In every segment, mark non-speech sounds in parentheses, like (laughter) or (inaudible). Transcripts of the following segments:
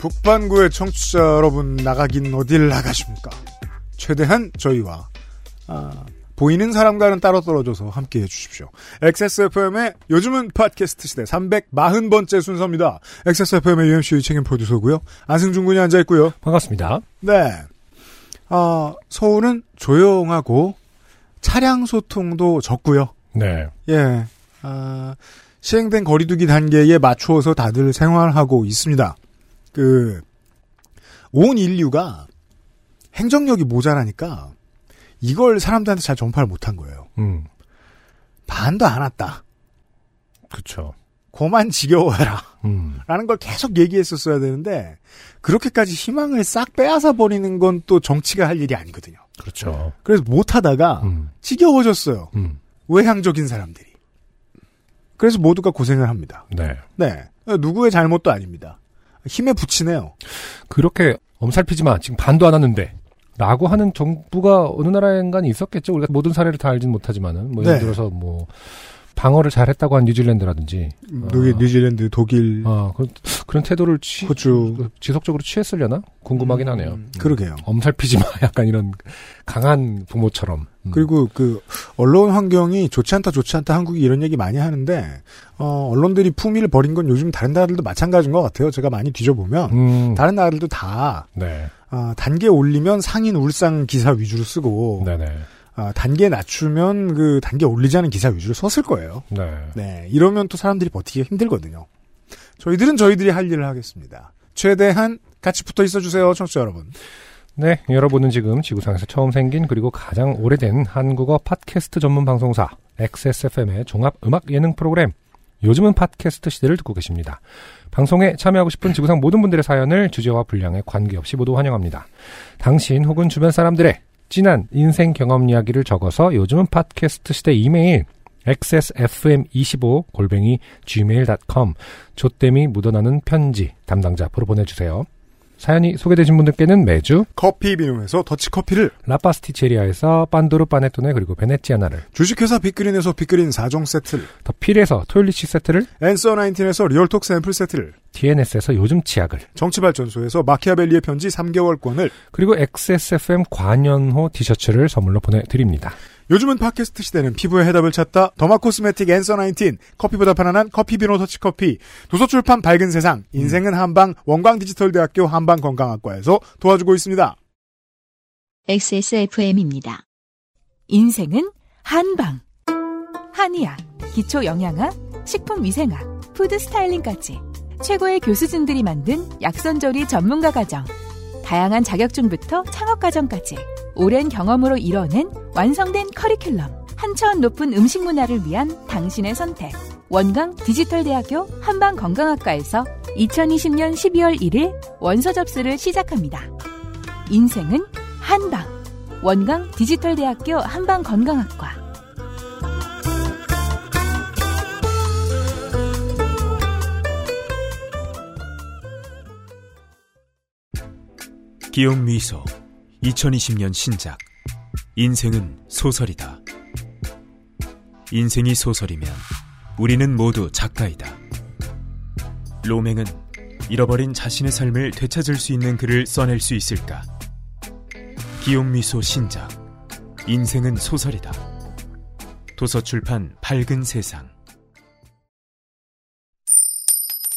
북반구의 청취자 여러분 나가긴 어딜 나가십니까? 최대한 저희와 아, 보이는 사람과는 따로 떨어져서 함께해 주십시오. XSFM의 요즘은 팟캐스트 시대 340번째 순서입니다. XSFM의 UMC 책임 프로듀서고요. 안승준 군이 앉아 있고요. 반갑습니다. 네. 아, 서울은 조용하고 차량 소통도 적고요. 네. 예. 아, 시행된 거리두기 단계에 맞추어서 다들 생활하고 있습니다. 그, 온 인류가 행정력이 모자라니까 이걸 사람들한테 잘 전파를 못한 거예요. 음. 반도 안 왔다. 그쵸. 고만 지겨워해라. 음. 라는 걸 계속 얘기했었어야 되는데, 그렇게까지 희망을 싹 빼앗아 버리는 건 또 정치가 할 일이 아니거든요. 그렇죠. 그래서 못 하다가 음. 지겨워졌어요. 음. 외향적인 사람들이. 그래서 모두가 고생을 합니다. 네. 네. 누구의 잘못도 아닙니다. 힘에 붙이네요. 그렇게 엄살피지 마. 지금 반도 안 왔는데. 라고 하는 정부가 어느 나라엔간 있었겠죠. 우리가 모든 사례를 다 알진 못하지만은. 뭐 예를 네. 들어서 뭐, 방어를 잘했다고 한 뉴질랜드라든지. 여기 뉴질랜드, 독일, 어, 그런, 그런 태도를 취, 호주. 지속적으로 취했으려나? 궁금하긴 하네요. 음, 그러게요. 엄살피지 마. (laughs) 약간 이런 강한 부모처럼. 음. 그리고 그 언론 환경이 좋지 않다 좋지 않다 한국이 이런 얘기 많이 하는데 어 언론들이 품위를 버린 건 요즘 다른 나라들도 마찬가지인 것 같아요. 제가 많이 뒤져보면 음. 다른 나라들도 다 네. 아, 단계 올리면 상인 울상 기사 위주로 쓰고 네네. 아, 단계 낮추면 그 단계 올리지 않은 기사 위주로 썼을 거예요. 네. 네, 이러면 또 사람들이 버티기가 힘들거든요. 저희들은 저희들이 할 일을 하겠습니다. 최대한 같이 붙어 있어 주세요, 청취자 여러분. 네, 여러분은 지금 지구상에서 처음 생긴 그리고 가장 오래된 한국어 팟캐스트 전문 방송사 XSFM의 종합 음악 예능 프로그램 요즘은 팟캐스트 시대를 듣고 계십니다. 방송에 참여하고 싶은 지구상 모든 분들의 사연을 주제와 분량에 관계없이 모두 환영합니다. 당신 혹은 주변 사람들의 진한 인생 경험 이야기를 적어서 요즘은 팟캐스트 시대 이메일 xsfm25 골뱅이 gmail.com 조땜이 묻어나는 편지 담당자 앞으로 보내주세요. 사연이 소개되신 분들께는 매주 커피 비노에서 더치커피를, 라파스티체리아에서 빤도르 파네토네 그리고 베네치아나를 주식회사 빅그린에서 빅그린 4종 세트를, 더 필에서 토일리시 세트를 앤서 19에서 리얼톡 샘플 세트를, TNS에서 요즘 치약을 정치발전소에서 마키아벨리의 편지 3개월권을, 그리고 XSFM 관연호 티셔츠를 선물로 보내드립니다. 요즘은 팟캐스트 시대는 피부의 해답을 찾다 더마 코스메틱 앤서 19 커피보다 편안한 커피 비노 더치커피 도서출판 밝은 세상 인생은 한방 원광디지털대학교 한방건강학과에서 도와주고 있습니다. XSFM입니다. 인생은 한방. 한의학, 기초 영양학, 식품 위생학, food styling까지 최고의 교수진들이 만든 약선조리 전문가 과정. 다양한 자격증부터 창업 과정까지 오랜 경험으로 이뤄낸 완성된 커리큘럼. 한 차원 높은 음식 문화를 위한 당신의 선택. 원광 디지털대학교 한방건강학과에서 2020년 12월 1일 원서 접수를 시작합니다. 인생은 한방. 원광 디지털대학교 한방건강학과. 기욤 미소 2020년 신작 인생은 소설이다. 인생이 소설이면 우리는 모두 작가이다. 로맹은 잃어버린 자신의 삶을 되찾을 수 있는 글을 써낼 수 있을까? 기욤 미소 신작 인생은 소설이다. 도서출판 밝은 세상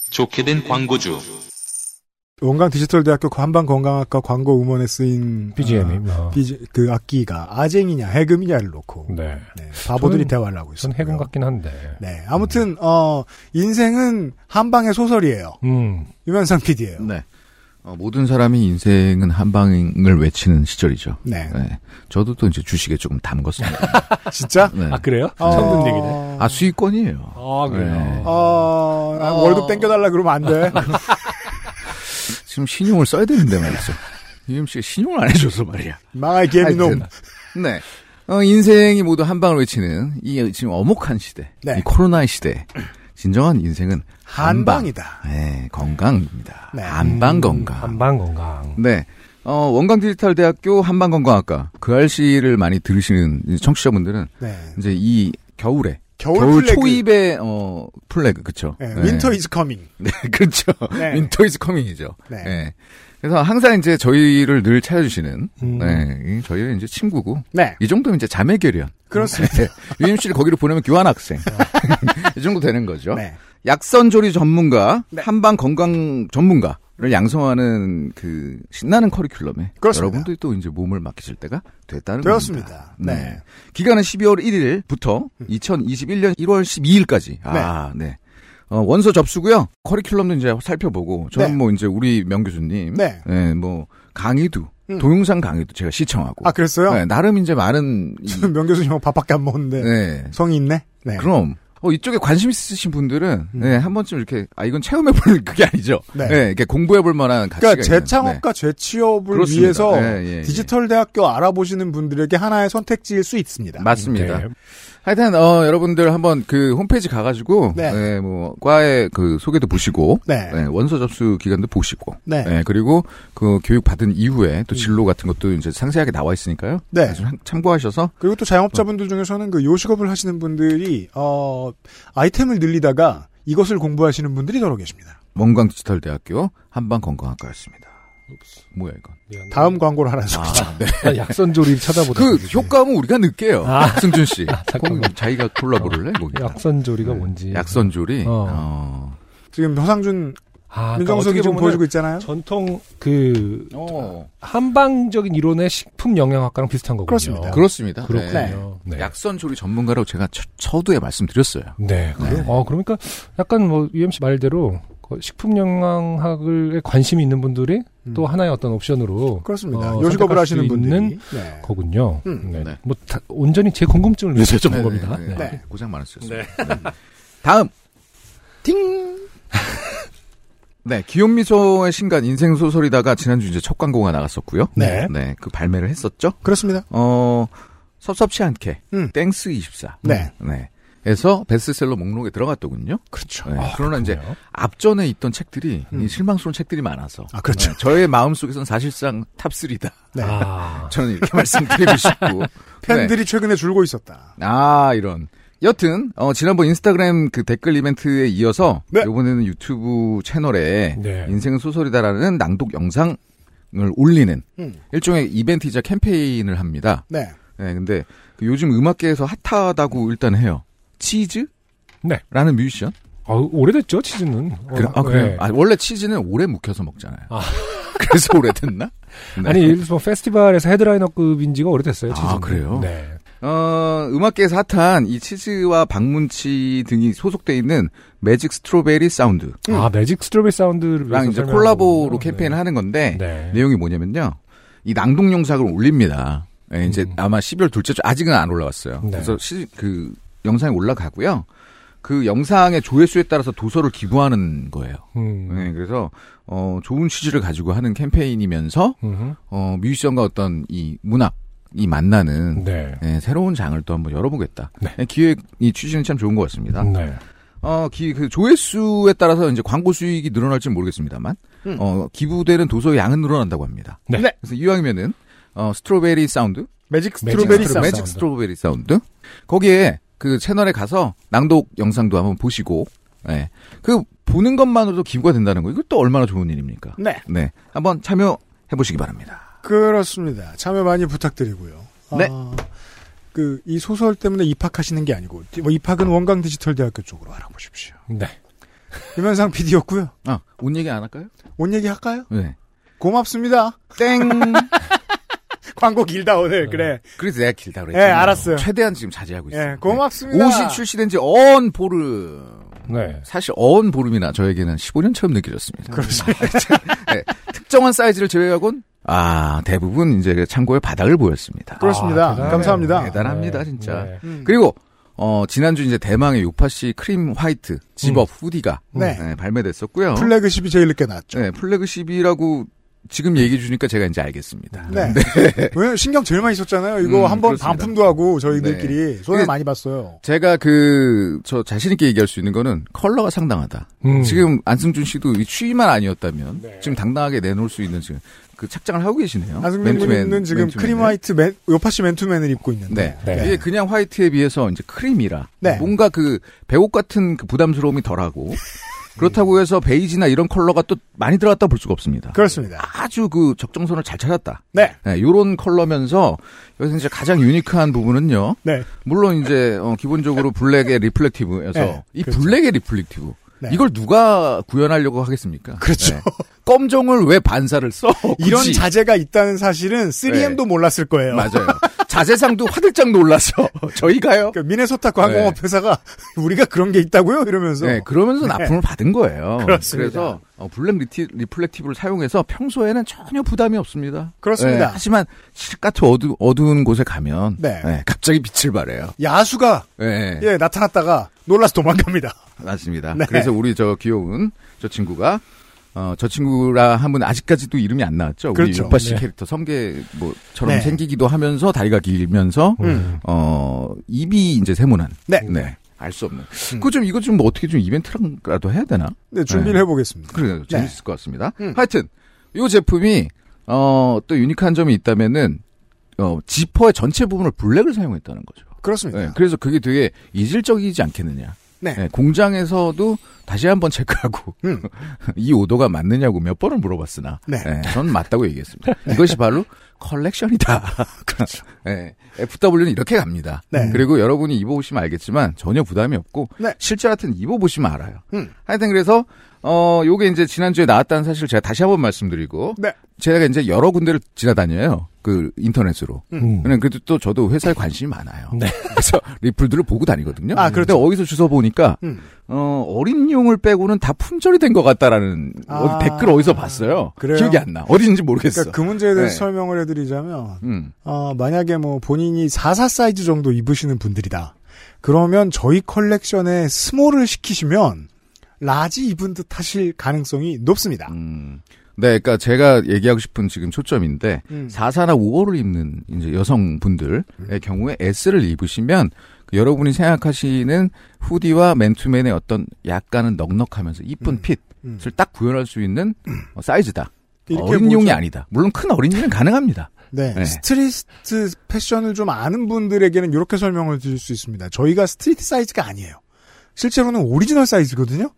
좋게 된 광고주. 원광 디지털대학교 한방건강학과 광고 음원에 쓰인 BGM이. 아, 어. BG 그 악기가 아쟁이냐 해금이냐를 놓고 네. 네, 바보들이 저는- 대화를 하고 전 있어요. 해군 같긴 한데. 네, 아무튼 어 인생은 한방의 소설이에요. 음. 유면상 PD예요. 네. 어, 모든 사람이 인생은 한방을 외치는 시절이죠. 네. 네. 저도 또 이제 주식에 조금 담궜습니다. (laughs) 진짜? 네. 아, 그래요? 어, 처음 듣는 얘기네. 아, 수익권이에요. 아, 그래요? 네. 어, 난 어. 월급 땡겨달라 그러면 안 돼. (laughs) 지금 신용을 써야 되는데 말이죠. UMC가 신용을 안 해줘서 말이야. 망할 개미놈. 네. 어, 인생이 모두 한 방을 외치는 이 지금 어목한 시대, 네. 이 코로나의 시대. 진정한 인생은 한방. 한방이다. 네, 건강입니다. 네. 한방 건강. 한방 건강. 네. 어, 원광 디지털 대학교 한방건강학과 그 알씨를 많이 들으시는 청취자분들은 네. 이제 이 겨울에 겨울, 겨울 플래그. 초입의 어 플래그 그쵸? 네, winter is coming. 네, 그렇죠. (laughs) 네. winter is coming이죠. 네. 네. 그래서 항상 이제 저희를 늘 찾아주시는 음. 네, 이 저희는 이제 친구고 네. 이 정도면 이제 자매 결연. 그렇습니다. 네. UMC를 거기로 보내면 교환 학생. (laughs) 이 정도 되는 거죠. 네. 약선조리 전문가, 네. 한방 건강 전문가 를 양성하는 그 신나는 커리큘럼에 그렇습니다. 여러분들이 또 이제 몸을 맡기실 때가 됐다는 되었습니다. 겁니다. 네. 기간은 12월 1일부터 2021년 1월 12일까지. 아, 네. 어, 원서 접수고요. 커리큘럼도 이제 살펴보고 저는 네. 뭐 이제 우리 명 교수님, 네. 뭐 강의도 음. 동영상 강의도 제가 시청하고. 아, 그랬어요? 네, 나름 이제 많은 이- 명 교수님 밥밖에 안 먹는데. 네. 성이 있네? 네. 그럼 어, 이쪽에 관심 있으신 분들은 음. 네, 한 번쯤 이렇게 아 이건 체험해 볼 (laughs) 그게 아니죠. 네. 네. 이렇게 공부해 볼 만한 가치가 그러니까. 재창업과 재취업을 그렇습니다. 위해서 예, 예, 예. 디지털 대학교 알아보시는 분들에게 하나의 선택지일 수 있습니다. 네. 맞습니다. 네. 하여튼 어 여러분들 한번 그 홈페이지 가가지고 네. 네. 뭐 과의 그 소개도 보시고 네. 네, 원서 접수 기간도 보시고 네. 네, 그리고 그 교육 받은 이후에 또 진로 같은 것도 이제 상세하게 나와 있으니까요. 네. 좀 참고하셔서 그리고 또 자영업자분들 중에서는 그 요식업을 하시는 분들이 어 아이템을 늘리다가 이것을 공부하시는 분들이 더러 계십니다. 원광 디지털 대학교 한방 건강학과였습니다. 뭐야 이건? 미안해. 다음 광고를 하나 줘. 아, 네. (laughs) 난 약선조리 찾아보다. 그 효과음은 우리가 늦게요. 아. 승준 씨. (laughs) 그럼 자기가 콜라보를 해? 거기. 약선 조리가 네. 뭔지. 약선 조리. 어. 어. 지금 허상준 아, 민정수석이 어떻게 좀 보면은 보여주고 있잖아요. 전통 그 어. 한방적인 이론의 식품 영양학과랑 비슷한 거군요. 그렇습니다. 그렇습니다. 그렇군요. 네. 네. 약선 조리 전문가라고 제가 첫, 첫두에 말씀드렸어요. 네. 그래요? 어, 그러니까 약간 뭐 UMC 말대로 그 식품 영양학에 관심이 있는 분들이 음. 또 하나의 어떤 옵션으로 그렇습니다. 어, 요식업을 하시는 분들이. 있는 네. 거군요. 음. 네. 네. 뭐 다, 온전히 제 궁금증을 위해서 여쭤본 네, 겁니다. 네, 네. 네. 네. 고생 많으셨어요. 네. (laughs) 다음. 팅! 네, 귀염미소의 신간 인생 소설이다가 지난주 이제 첫 광고가 나갔었고요. 네. 네, 그 발매를 했었죠. 그렇습니다. 어, 섭섭치 않게 음. 땡스 24. 네. 네. 에서 베스트셀러 목록에 들어갔더군요. 그렇죠. 네. 아, 그러나 이제 그렇군요. 앞전에 있던 책들이 음. 이 실망스러운 책들이 많아서 아, 그렇죠. 네, 저의 마음속에선 사실상 top 3다. 네. 아, (laughs) 저는 이렇게 말씀드리고 싶고 (laughs) 네. 팬들이 최근에 줄고 있었다. 아, 이런. 여튼, 어, 지난번 인스타그램 그 댓글 이벤트에 이어서, 네. 이번에는 유튜브 채널에 네. 인생은 소설이다라는 낭독 영상을 올리는 음. 일종의 이벤트이자 캠페인을 합니다. 네. 네, 근데 그 요즘 음악계에서 핫하다고 일단 해요. 치즈? 네. 라는 뮤지션? 아, 오래됐죠, 치즈는. 어, 그래, 아, 그래요? 네. 아, 원래 치즈는 오래 묵혀서 먹잖아요. 아. (laughs) 그래서 오래됐나? 네. 아니, 예를 들어서 뭐 페스티벌에서 headliner급인 지가 오래됐어요, 아, 치즈는. 그래요? 네. 어, 음악계에서 핫한 이 치즈와 방문치 등이 소속돼 있는 매직 스트로베리 사운드. 아, 매직 스트로베리 사운드를 랑 위해서 이제 collabo로. 캠페인을 하는 건데 네. 내용이 뭐냐면요. 이 낭독 영상을 올립니다. 예, 이제 음. 아마 12월 둘째 주 아직은 안 올라왔어요. 네. 그래서 시, 그 영상이 올라가고요. 그 영상의 조회수에 따라서 도서를 기부하는 거예요. 음. 네, 그래서 어 좋은 취지를 가지고 하는 캠페인이면서 음흠. 어 뮤지션과 어떤 이 문학 이 만나는 네. 예, 새로운 장을 또 한번 열어보겠다. 네. 예, 기획 이 취지는 참 좋은 것 같습니다. 네. 어, 기, 그 조회수에 따라서 이제 광고 수익이 늘어날지는 모르겠습니다만, 음. 어, 기부되는 도서의 양은 늘어난다고 합니다. 네. 네. 그래서 이왕이면은, 어, 스트로베리 사운드? 매직 매직 스트로베리 스트로- 사운드. 매직 스트로베리 사운드? 거기에 그 채널에 가서 낭독 영상도 한번 보시고, 예. 그 보는 것만으로도 기부가 된다는 거, 이거 또 얼마나 좋은 일입니까? 네. 네. 한번 참여해 보시기 바랍니다. 그렇습니다. 참여 많이 부탁드리고요. 네. 아, 그, 이 소설 때문에 입학하시는 게 아니고, 뭐 입학은 원광 디지털 대학교 쪽으로 알아보십시오. 네. 유면상 PD였고요. 아, 옷 얘기 안 할까요? 온 얘기 할까요? 네. 고맙습니다. 땡! (laughs) 광고 길다, 오늘. 그래. 그래서 내가 길다 그랬지. 예, 알았어요. 최대한 지금 자제하고 있어요. 예, 고맙습니다. 옷이 출시된 지언 보름. 네. 사실 언 보름이나 저에게는 15년처럼 느껴졌습니다. 그렇습니다. (laughs) 네, 특정한 사이즈를 제외하고는 아 대부분 이제 창고의 바닥을 보였습니다. 그렇습니다. 아. 감사합니다. 대단합니다, 네. 진짜. 네. 음. 그리고 어 지난주 이제 대망의 요파시 크림 화이트 집업 후디가 네. 네, 발매됐었고요. 플래그십이 제일 늦게 나왔죠. 네, 플래그십이라고 지금 얘기해 주니까 제가 이제 알겠습니다. 네. (laughs) 왜냐면 신경 제일 많이 썼잖아요. 이거 음, 한번. 반품도 하고 저희들끼리 손해 그게- 많이 봤어요. 제가 그, 저 자신 있게 얘기할 수 있는 거는 컬러가 상당하다. 음. 지금 안승준 씨도 이 추위만 아니었다면 네. 지금 당당하게 내놓을 수 있는 지금 그 착장을 하고 계시네요. 맨투맨, 군은 지금. 크림 화이트 맨, 요파시 맨투맨을 입고 있는데. 네. 네. 이게 그냥 화이트에 비해서 이제 크림이라 네. 뭔가 그 배옷 같은 그 부담스러움이 덜하고 (laughs) 그렇다고 해서 베이지나 이런 컬러가 또 많이 들어갔다 볼 수가 없습니다. 그렇습니다. 아주 그 적정선을 잘 찾았다. 네. 네, 요런 컬러면서 여기서 이제 가장 unique한 부분은요. 네. 물론 이제 어, 기본적으로 블랙의 reflective여서 네, 이 그렇죠. 블랙의 reflective 네. 이걸 누가 구현하려고 하겠습니까? 그렇죠. 네. 검정을 왜 반사를 써? 이런 굳이. 자재가 있다는 사실은 3M도 몰랐을 거예요. 맞아요. (laughs) 자재상도 화들짝 놀라서 (laughs) 저희가요. 그러니까 미네소타 광공업 회사가 (laughs) 우리가 그런 게 있다고요? 이러면서. 네, 그러면서 네. 납품을 받은 거예요. 그렇습니다. 래서 어, 블랙 리티, reflective를 사용해서 평소에는 전혀 부담이 없습니다. 그렇습니다. 네, 하지만 실같은 어두, 어두운 곳에 가면 네. 네, 갑자기 빛을 발해요. 야수가 네, 예 나타났다가 놀라서 도망갑니다. 맞습니다. 네. 그래서 우리 저 귀여운 저 친구가 어, 저 친구라 하면 아직까지도 이름이 안 나왔죠. 우리 그렇죠. 육바 씨 네. 캐릭터 성계 뭐처럼 네. 생기기도 하면서 다리가 길면서 음. 어 입이 이제 세모난. 네. 네. 알 수 없는. 음. 그거 좀 이거 좀 뭐 어떻게 좀 이벤트라도 해야 되나? 네, 준비를 네. 해보겠습니다. 그래요. 네. 재밌을 것 같습니다. 음. 하여튼 이 제품이 어, 또 유니크한 점이 있다면은 어, 지퍼의 전체 부분을 블랙을 사용했다는 거죠. 그렇습니다. 네, 그래서 그게 되게 이질적이지 않겠느냐. 네. 네, 공장에서도 다시 한번 체크하고 음. (laughs) 이 오도가 맞느냐고 몇 번을 물어봤으나 네. 전 맞다고 얘기했습니다. 이것이 바로 컬렉션이다. (laughs) 그렇죠. (laughs) 네, FW는 이렇게 갑니다. 네. 그리고 여러분이 입어보시면 알겠지만 전혀 부담이 없고 네. 실제 같은 입어보시면 알아요. 음. 하여튼 그래서 어 요게 이제 지난주에 나왔다는 사실 제가 다시 한번 말씀드리고 네. 제가 이제 여러 군데를 지나다녀요. 그 인터넷으로. 음. 그냥 그래도 또 저도 회사에 관심이 많아요. 네. (laughs) 그래서 리플들을 보고 다니거든요. 아, 그렇죠. 근데 어디서 주워 보니까 음. 어 어린 용을 빼고는 다 품절이 된 것 같다라는 아. 어디 댓글 어디서 봤어요. 그래요? 기억이 안 나. 어딘지 모르겠어. 그러니까 그 문제에 대해서 네. 설명을 해드리자면 음. 어, 만약에 뭐 본인이 44 사이즈 정도 입으시는 분들이다. 그러면 저희 컬렉션에 스몰을 시키시면 라지 입은 듯 하실 가능성이 높습니다. 음. 네, 그러니까 제가 얘기하고 싶은 지금 초점인데 음. 44나 55를 입는 이제 여성분들의 경우에 S를 입으시면 그 여러분이 생각하시는 후디와 맨투맨의 어떤 약간은 넉넉하면서 이쁜 음. 핏을 음. 딱 구현할 수 있는 어, 사이즈다. 이렇게 어린용이. 아니다. 물론 큰 어린이는 가능합니다. 네. 네. 스트리트 패션을 좀 아는 분들에게는 이렇게 설명을 드릴 수 있습니다. 저희가 스트리트 사이즈가 아니에요. 실제로는 오리지널 사이즈거든요.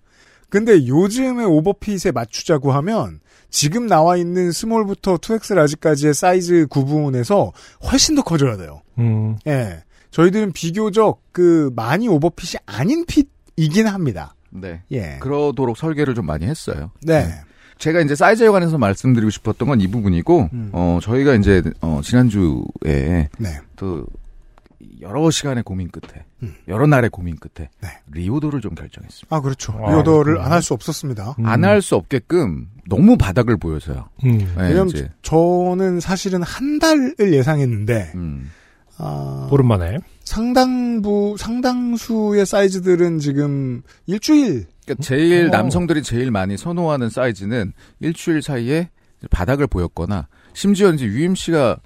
근데 요즘의 오버핏에 맞추자고 하면 지금 나와 있는 스몰부터 2X large까지의 사이즈 구분에서 훨씬 더 커져야 돼요. 음. 예. 저희들은 비교적 그 많이 오버핏이 아닌 핏이긴 합니다. 네. 예. 그러도록 설계를 좀 많이 했어요. 네. 제가 이제 사이즈에 관해서 말씀드리고 싶었던 건 이 부분이고, 음. 어, 저희가 이제, 어, 지난주에 네. 또 여러 시간의 고민 끝에 음. 여러 날의 고민 끝에 네. 리오도를 좀 결정했습니다. 아, 그렇죠. 아, 리오더를 그렇군요. 안할 수 없었습니다. 음. 안할 수 없게끔 너무 바닥을 보여서요. 음. 네, 왜냐면 이제, 저는 사실은 한 달을 예상했는데, 음, 아, 오랜만에. 상당부, 상당수의 사이즈들은 지금 일주일, 그러니까 제일 어. 남성들이 제일 많이 선호하는 사이즈는 일주일 사이에 바닥을 보였거나 심지어 이제 UMC가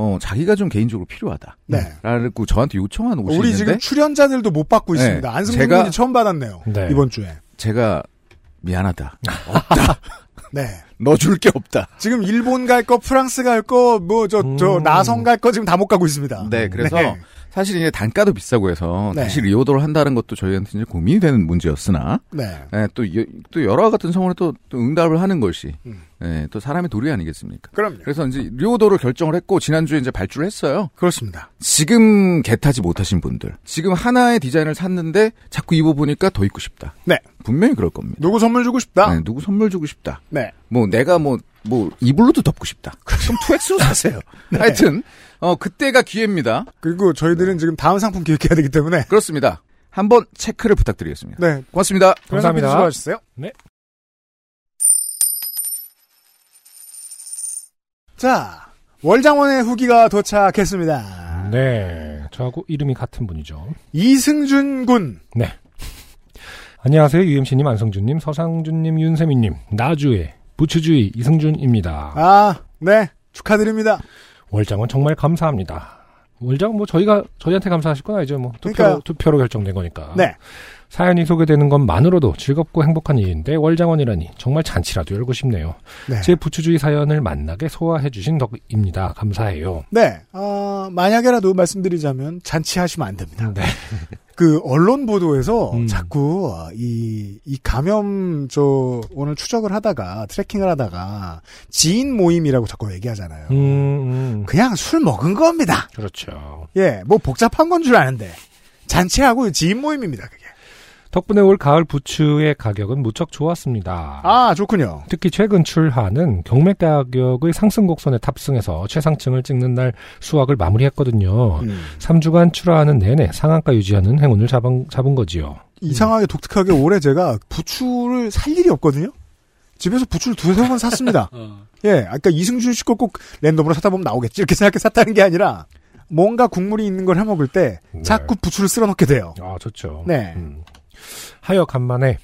어, 자기가 좀 개인적으로 필요하다. 네. 라고 저한테 요청한 옷이 우리 있는데 지금 출연자들도 못 받고 네. 있습니다. 안승준 제가- 군이 처음 받았네요. 네. 이번 주에. 제가 미안하다. (laughs) 네. 너줄게 없다. 지금 일본 갈 거, 프랑스 갈 거, 뭐, 저, 저, 음. 나성 갈 거 지금 다 못 가고 있습니다. 네, 그래서 네. 사실 이제 단가도 비싸고 해서 네. 다시 리오더를 한다는 것도 저희한테 이제 고민이 되는 문제였으나 네. 예, 또, 여러 같은 성원에 또, 또 응답을 하는 것이 음. 예, 또 사람의 도리 아니겠습니까? 그럼요. 그래서 이제 리오더를 결정을 했고 지난주에 이제 발주를 했어요. 그렇습니다. 지금 개타지 못하신 분들, 지금 하나의 디자인을 샀는데 자꾸 입어보니까 더 입고 싶다. 네. 분명히 그럴 겁니다. 누구 선물 주고 싶다? 네, 누구 선물 주고 싶다. 네. 뭐 내가 뭐, 뭐 이불로도 덮고 싶다. 그럼 2X로 사세요. (laughs) 하여튼 어 그때가 기회입니다. 그리고 저희들은 지금 다음 상품 기획해야 되기 때문에. 그렇습니다. 한번 체크를 부탁드리겠습니다. 네. 고맙습니다. 감사합니다. 수고하셨어요. 네. 자, 월장원의 후기가 도착했습니다. 네. 저하고 이름이 같은 분이죠. 이승준 군. 안녕하세요. UMC님, 안성준님, 서상준님, 윤세민님. 나주에 부추주의 이승준입니다. 아, 네. 축하드립니다. 월장은 정말 감사합니다. 월장 뭐 저희가 저희한테 감사하실 건 아니죠. 뭐 투표로, 그러니까요. 투표로 결정된 거니까. 네. 사연이 소개되는 것만으로도 즐겁고 행복한 일인데 월장원이라니 정말 잔치라도 열고 싶네요. 네. 제 부추주의 사연을 만나게 소화해 주신 덕입니다. 감사해요. 네. 어, 만약에라도 말씀드리자면 잔치하시면 안 됩니다. 네. (laughs) 그 언론 보도에서 음. 자꾸 이, 이 감염 저 오늘 추적을 하다가 트래킹을 하다가 지인 모임이라고 자꾸 얘기하잖아요. 음, 음. 그냥 술 먹은 겁니다. 그렇죠. 예, 뭐 복잡한 건 줄 아는데 잔치하고 지인 모임입니다. 그게. 덕분에 올 가을 부추의 가격은 무척 좋았습니다. 아 좋군요. 특히 최근 출하는 경매 가격의 상승 곡선에 탑승해서 최상층을 찍는 날 수확을 마무리했거든요. 음. 3주간 출하하는 내내 상한가 유지하는 행운을 잡은, 잡은 거지요. 이상하게 독특하게 올해 제가 부추를 살 일이 없거든요. 집에서 부추를 두세 번 샀습니다. (laughs) 예, 아까 이승준 씨 거 꼭 랜덤으로 사다 보면 나오겠지 이렇게 생각해 샀다는 게 아니라 뭔가 국물이 있는 걸 해 먹을 때 네. 자꾸 부추를 쓸어 넣게 돼요. 아, 좋죠. 네. 음. 하여 간만에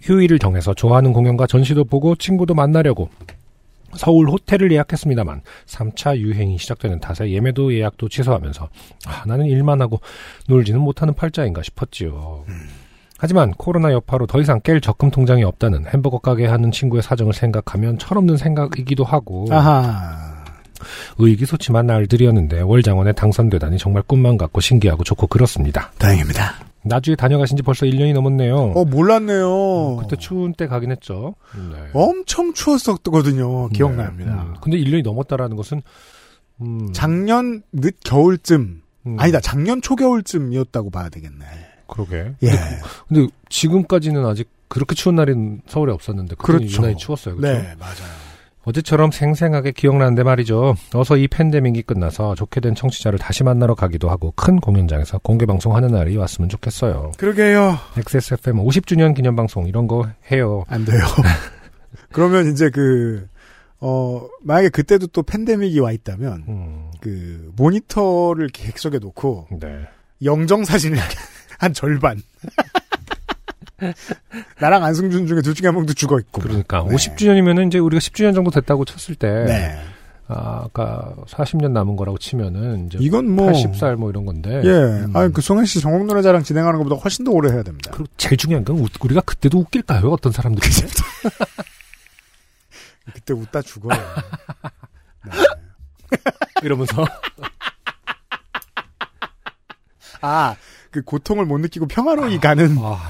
휴일을 정해서 좋아하는 공연과 전시도 보고 친구도 만나려고 서울 호텔을 예약했습니다만 3차 유행이 시작되는 탓에 예매도 예약도 취소하면서 아, 나는 일만 하고 놀지는 못하는 팔자인가 싶었지요. 하지만 코로나 여파로 더 이상 깰 적금 통장이 없다는 햄버거 가게 하는 친구의 사정을 생각하면 철없는 생각이기도 하고 아하. 의기소침한 날들이었는데 월장원에 당선되다니 정말 꿈만 같고 신기하고 좋고 그렇습니다. 다행입니다. 나주에 다녀가신 지 벌써 1년이 넘었네요. 어 몰랐네요. 그때 추운 때 가긴 했죠. 네. 엄청 추웠었거든요. 기억납니다. 네. 음, 근데 1년이 넘었다라는 것은 음, 작년 늦 겨울쯤 음, 아니다 작년 초겨울쯤이었다고 봐야 되겠네. 그러게. 예. 근데 지금까지는 아직 그렇게 추운 날은 서울에 없었는데 그때 그렇죠. 유난히 추웠어요. 그렇죠? 네 맞아요. 어제처럼 생생하게 기억나는데 말이죠. 어서 이 팬데믹이 끝나서 좋게 된 청취자를 다시 만나러 가기도 하고 큰 공연장에서 공개 방송하는 날이 왔으면 좋겠어요. 그러게요. XSFM 50주년 기념 방송 이런 거 해요. 안 돼요. (laughs) 그러면 이제 그, 어, 만약에 그때도 또 팬데믹이 와 있다면, 음, 그, 모니터를 객석에 놓고, 네. 영정 사진을 (laughs) 한 절반. (laughs) 나랑 안승준 중에 둘 중에 한 명도 죽어 있고. 그러니까 네. 50주년이면은 이제 우리가 10주년 정도 됐다고 쳤을 때 네. 아, 아까 40년 남은 거라고 치면은 이제 이건 뭐. 80살 뭐 이런 건데. 예. 음. 아니, 그 송혜 씨 전국 노래자랑 진행하는 것보다 훨씬 더 오래 해야 됩니다. 그리고 제일 중요한 건 우- 우리가 그때도 웃길까요? 어떤 사람들이. 그때 (laughs) 웃다 죽어요. (laughs) 네. 이러면서 아, 그 고통을 못 느끼고 평화로이 가는. 아,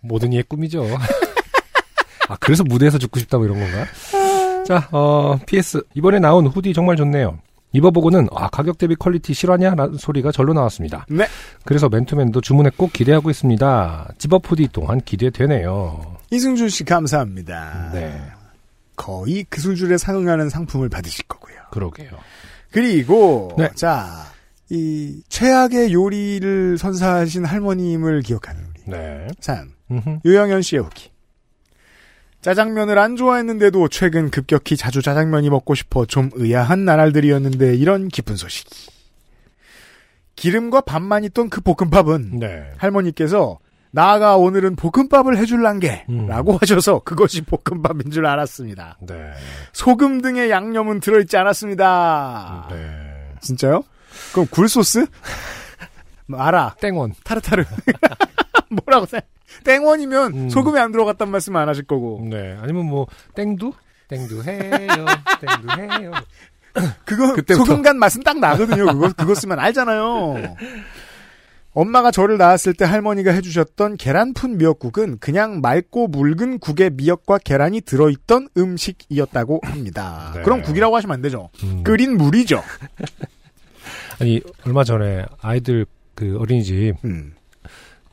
모든 이의 꿈이죠. 아, 그래서 무대에서 죽고 싶다 뭐 이런 건가? 자, 어, PS. 이번에 나온 후디 정말 좋네요. 입어보고는, 아, 가격 대비 퀄리티 실화냐? 라는 소리가 절로 나왔습니다. 네. 그래서 맨투맨도 주문해 꼭 기대하고 있습니다. 집업 후디 또한 기대되네요. 이승준 씨 감사합니다. 네. 거의 그 술줄에 상응하는 상품을 받으실 거고요. 그러게요. 그리고 네. 자, 이 최악의 요리를 선사하신 할머님을 기억하는 우리 네. 사연. 음흠. 유영현 씨의 후기. 짜장면을 안 좋아했는데도 최근 급격히 자주 짜장면이 먹고 싶어 좀 의아한 나날들이었는데 이런 기쁜 소식이. 기름과 밥만 있던 그 볶음밥은 네. 할머니께서 나아가 오늘은 볶음밥을 해줄란게 음. 라고 하셔서 그것이 볶음밥인 줄 알았습니다. 네. 소금 등의 양념은 들어있지 않았습니다. 네. 진짜요? 그럼 굴소스? (laughs) 알아. 땡원. 타르타르. (laughs) 뭐라고 생 땡원이면 음. 소금이 안 들어갔단 말씀 안 하실 거고. 네. 아니면 뭐, 땡두? 땡두 해요. 땡두 해요. (laughs) 그거 그때부터. 소금 간 맛은 딱 나거든요. 그거 그거 쓰면 알잖아요. 엄마가 저를 낳았을 때 할머니가 해주셨던 계란푼 미역국은 그냥 맑고 묽은 국에 미역과 계란이 들어있던 음식이었다고 합니다. 네. 그럼 국이라고 하시면 안 되죠. 음. 끓인 물이죠. 아니, 얼마 전에 아이들 그 어린이집 음.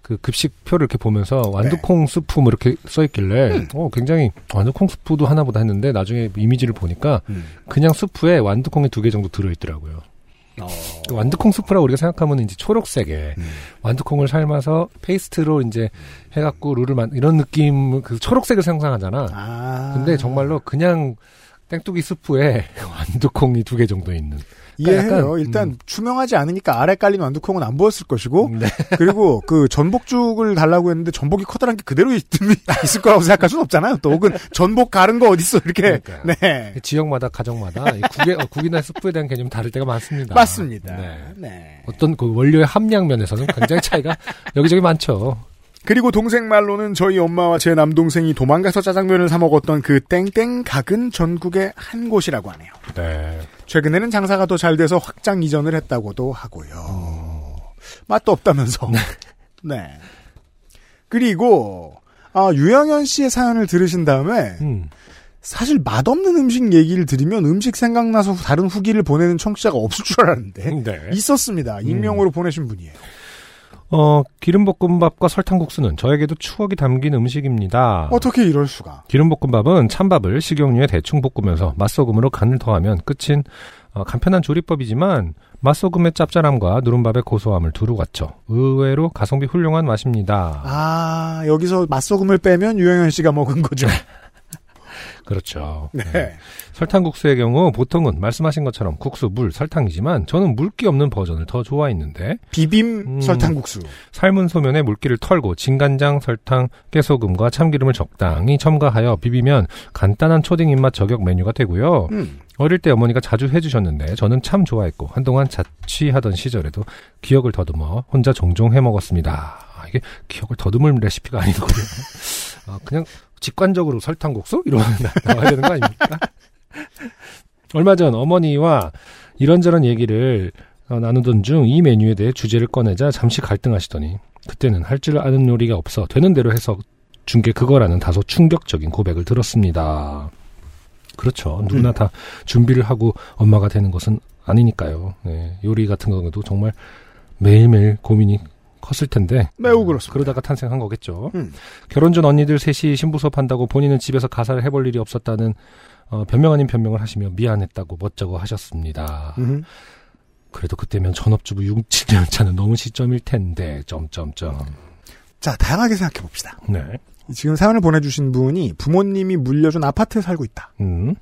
그 급식표를 이렇게 보면서 완두콩 스프 뭐 이렇게 써 있길래 어 굉장히 완두콩 스프도 하나보다 했는데 나중에 이미지를 보니까 음. 그냥 스프에 완두콩이 두 개 정도 들어 있더라고요. 어. 그 완두콩 스프라고 우리가 생각하면 이제 초록색에 음. 완두콩을 삶아서 페이스트로 이제 해갖고 루를 만 이런 느낌 그 초록색을 상상하잖아. 아. 근데 정말로 그냥 땡뚜기 스프에 (laughs) 완두콩이 두 개 정도 있는 이해해요. 약간, 일단 음. 투명하지 않으니까 아래 깔린 완두콩은 안 보였을 것이고 (laughs) 네. 그리고 그 전복죽을 달라고 했는데 전복이 커다란 게 그대로 있, (laughs) 있을 거라고 생각할 수는 없잖아요. 또 혹은 전복 가른 거 어딨어 이렇게. 그러니까요. 네. 지역마다 가정마다 이 국의 어, 국이나 스프에 대한 개념이 다를 때가 많습니다. 맞습니다. 네. 네. 어떤 그 원료의 함량 면에서는 굉장히 차이가 여기저기 많죠. 그리고 동생 말로는 저희 엄마와 제 남동생이 도망가서 짜장면을 사 먹었던 그 땡땡 각은 전국의 한 곳이라고 하네요. 네. 최근에는 장사가 더 잘 돼서 확장 이전을 했다고도 하고요. 맛도 없다면서. (laughs) 네. 그리고 아, 유영현 씨의 사연을 들으신 다음에 음. 사실 맛없는 음식 얘기를 드리면 음식 생각나서 다른 후기를 보내는 청취자가 없을 줄 알았는데 네. 있었습니다. 익명으로 보내신 분이에요. 어, 기름볶음밥과 설탕국수는 저에게도 추억이 담긴 음식입니다. 어떻게 이럴 수가? 기름볶음밥은 찬밥을 식용유에 대충 볶으면서 맛소금으로 간을 더하면 끝인 어, 간편한 조리법이지만 맛소금의 짭짤함과 누른밥의 고소함을 두루 갖춰 의외로 가성비 훌륭한 맛입니다. 아 여기서 맛소금을 빼면 유영현 씨가 먹은 거죠. (laughs) 그렇죠. 네. 설탕국수의 경우 보통은 말씀하신 것처럼 국수, 물, 설탕이지만 저는 물기 없는 버전을 더 좋아했는데 비빔 음. 설탕국수. 삶은 소면에 물기를 털고 진간장, 설탕, 깨소금과 참기름을 적당히 첨가하여 비비면 간단한 초딩 입맛 저격 메뉴가 되고요. 음. 어릴 때 어머니가 자주 해주셨는데 저는 참 좋아했고 한동안 자취하던 시절에도 기억을 더듬어 혼자 종종 해먹었습니다. 아, 이게 기억을 더듬을 레시피가 아니고요. 아, (laughs) 그냥 직관적으로 설탕국수 이러면 (laughs) 나와야 되는 거 아닙니까? 얼마 전 어머니와 이런저런 얘기를 어, 나누던 중 이 메뉴에 대해 주제를 꺼내자 잠시 갈등하시더니 그때는 할 줄 아는 요리가 없어 되는 대로 해서 준 게 그거라는 다소 충격적인 고백을 들었습니다. 그렇죠. 누구나 다 준비를 하고 엄마가 되는 것은 아니니까요. 네, 요리 같은 경우도 정말 매일매일 고민이 컸을 텐데 매우 그렇습니다. 그러다가 탄생한 거겠죠. 음. 결혼 전 언니들 셋이 신부 수업한다고 본인은 집에서 가사를 해볼 일이 없었다는 어, 변명 아닌 변명을 하시며 미안했다고 멋쩍어 하셨습니다. 음. 그래도 그때면 전업주부 6, 7년 차는 너무 시점일 텐데 점점점. 자 다양하게 생각해 봅시다. 네. 지금 사연을 보내주신 분이 부모님이 물려준 아파트에 살고 있다. 음,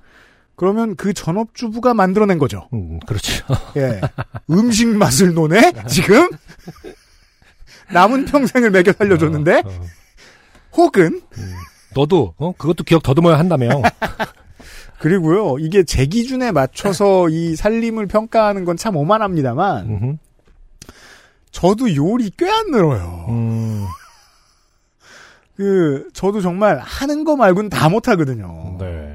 그러면 그 전업주부가 만들어낸 거죠. 음 그렇죠. 예. 음식 맛을 노네? 지금? (laughs) 남은 평생을 먹여 살려줬는데? 어, 어. 혹은, 너도 어? 그것도 기억 더듬어야 한다며. (laughs) 그리고요, 이게 제 기준에 맞춰서 이 살림을 평가하는 건 참 오만합니다만, 음흠. 저도 요리 꽤 안 늘어요. 음, 그, 저도 정말 하는 거 말고는 다 못하거든요. 네.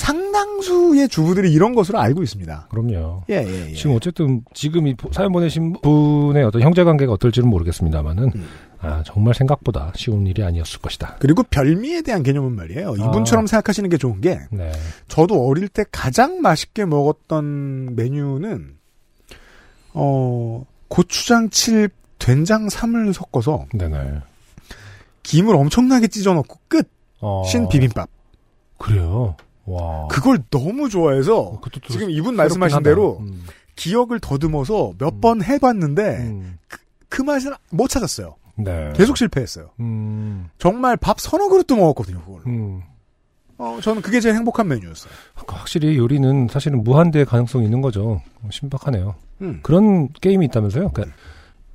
상당수의 주부들이 이런 것으로 알고 있습니다. 그럼요. 예, 예, 예. 지금 어쨌든 지금 이 사연 보내신 분의 어떤 형제 관계가 어떨지는 모르겠습니다만은 음. 아 정말 생각보다 쉬운 일이 아니었을 것이다. 그리고 별미에 대한 개념은 말이에요. 이분처럼 생각하시는 게 좋은 게, 네. 저도 어릴 때 가장 맛있게 먹었던 메뉴는 어 고추장 칠 된장 삼을 섞어서 네네. 김을 엄청나게 찢어 넣고 끝 어, 신 비빔밥. 그래요. 와. 그걸 너무 좋아해서 또 지금 이분 말씀하신. 대로 음. 기억을 더듬어서 몇번 해봤는데 음. 그 맛을 못 찾았어요. 네. 계속 실패했어요. 음. 정말 밥 서너 그릇도 먹었거든요. 그걸. 음. 어, 저는 그게 제일 행복한 메뉴였어요. 확실히 요리는 사실은 무한대의 가능성이 있는 거죠. 신박하네요. 음. 그런 게임이 있다면서요? 그러니까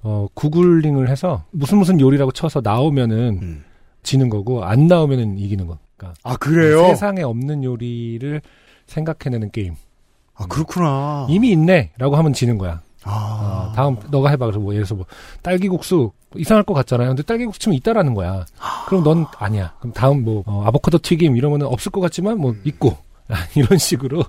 어, 구글링을 해서 무슨 무슨 요리라고 쳐서 나오면은 음. 지는 거고 안 나오면은 이기는 거. 그러니까 아 그래요? 세상에 없는 요리를 생각해내는 게임. 아 그렇구나. 이미 있네라고 하면 지는 거야. 아, 어, 다음 너가 해봐. 그래서 뭐 예를 들어서 뭐 딸기국수 이상할 것 같잖아요. 근데 딸기국수 치면 있다라는 거야. 그럼 넌 아니야. 그럼 다음 뭐 어, 아보카도 튀김 이러면은 없을 것 같지만 뭐 있고 (laughs) 이런 식으로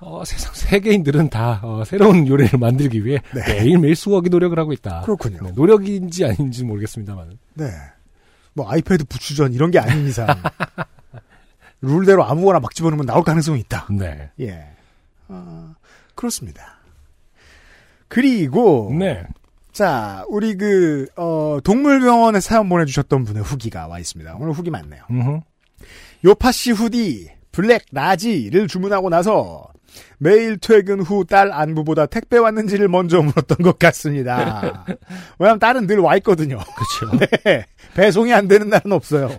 어, 세상 세계인들은 다 어, 새로운 요리를 만들기 위해 매일매일 수억이 노력을 하고 있다. 그렇군요. 네, 노력인지 아닌지 는 모르겠습니다만. 네. 뭐 아이패드 부추전 이런 게 아닌 이상 (laughs) 룰대로 아무거나 막 집어넣으면 나올 가능성이 있다. 네. 예. 아, 그렇습니다. 그리고 네. 자 우리 그 어, 동물병원에 사연 보내주셨던 분의 후기가 와 있습니다. 오늘 후기 많네요. 요파씨 후디 블랙 라지를 주문하고 나서 매일 퇴근 후 딸 안부보다 택배 왔는지를 먼저 물었던 것 같습니다. (laughs) 왜냐면 딸은 늘 와 있거든요. 그렇죠. (laughs) 네, 배송이 안 되는 날은 없어요.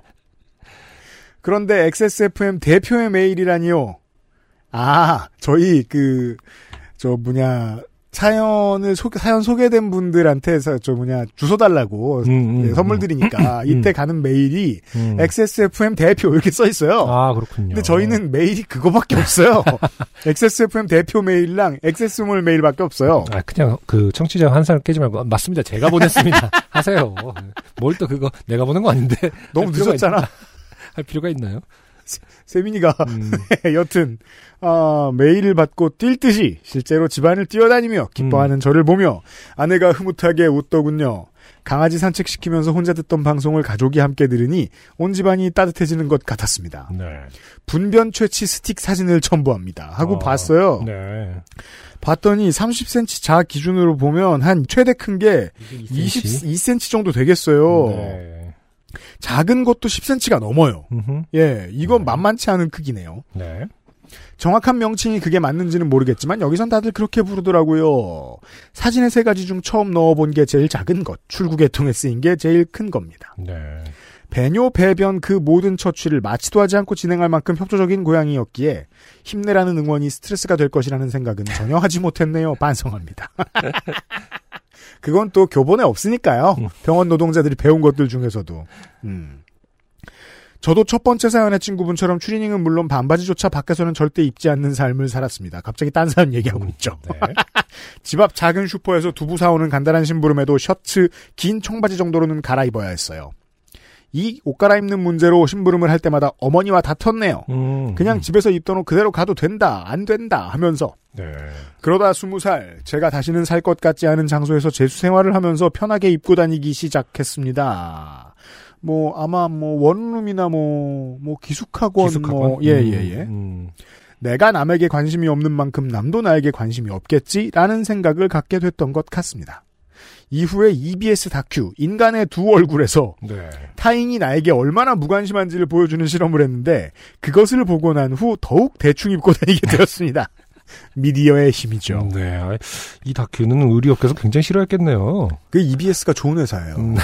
그런데 XSFM 대표의 메일이라니요. 아, 저희 그 저 뭐냐 사연을 소개 사연 소개된 분들한테서 저 뭐냐 주소 달라고 음, 음, 예, 선물 드리니까 음. 이때 가는 메일이 음. XSFM 대표 이렇게 써 있어요. 아, 그렇군요. 근데 저희는 메일이 그거밖에 없어요. (laughs) XSFM 대표 메일랑 XS몰 메일밖에 없어요. 아, 그냥 그 청취자 환상을 깨지 말고 아, 맞습니다. 제가 보냈습니다. (laughs) 하세요. 뭘 또 그거 내가 보낸 거 아닌데 너무 늦었잖아. 할 필요가 있나요? 세민이가 음, (laughs) 여튼 아, 메일을 받고 뛸 듯이 실제로 집안을 뛰어다니며 기뻐하는 저를 보며 아내가 흐뭇하게 웃더군요. 강아지 산책시키면서 혼자 듣던 방송을 가족이 함께 들으니 온 집안이 따뜻해지는 것 같았습니다. 네. 분변 채취 스틱 사진을 첨부합니다. 하고 어, 봤어요. 네. 봤더니 30cm 자 기준으로 보면 한 최대 큰 게 22cm 정도 되겠어요. 네. 작은 것도 10cm가 넘어요. 음흠. 예, 이건 네. 만만치 않은 크기네요. 네. 정확한 명칭이 그게 맞는지는 모르겠지만 여기선 다들 그렇게 부르더라고요. 사진의 세 가지 중 처음 넣어본 게 제일 작은 것, 출국에 통해 쓰인 게 제일 큰 겁니다. 네. 배뇨, 배변 그 모든 처취를 마치도 하지 않고 진행할 만큼 협조적인 고양이였기에 힘내라는 응원이 스트레스가 될 것이라는 생각은 전혀 하지 못했네요. (laughs) 반성합니다. (laughs) 그건 또 교본에 없으니까요. 음. 병원 노동자들이 배운 것들 중에서도. 음. 저도 첫 번째 사연의 친구분처럼 추리닝은 물론 반바지조차 밖에서는 절대 입지 않는 삶을 살았습니다. 갑자기 딴 사연 얘기하고 있죠. 네. (laughs) 집 앞 작은 슈퍼에서 두부 사오는 간단한 심부름에도 셔츠, 긴 청바지 정도로는 갈아입어야 했어요. 이 옷 갈아입는 문제로 심부름을 할 때마다 어머니와 다퉜네요. 음, 그냥 음. 집에서 입던 옷 그대로 가도 된다, 안 된다 하면서 네. 그러다 스무 살 제가 다시는 살 것 같지 않은 장소에서 재수 생활을 하면서 편하게 입고 다니기 시작했습니다. 뭐 아마 뭐 원룸이나 뭐 뭐 기숙학원, 기숙학원? 뭐 예 예 예. 음, 내가 남에게 관심이 없는 만큼 남도 나에게 관심이 없겠지라는 생각을 갖게 됐던 것 같습니다. 이후에 EBS 다큐 인간의 두 얼굴에서 네. 타인이 나에게 얼마나 무관심한지를 보여주는 실험을 했는데 그것을 보고 난 후 더욱 대충 입고 (laughs) 다니게 되었습니다. 미디어의 힘이죠. 네. 아, 이 다큐는 의리업계에서 굉장히 싫어했겠네요. 그 EBS가 좋은 회사예요. 음,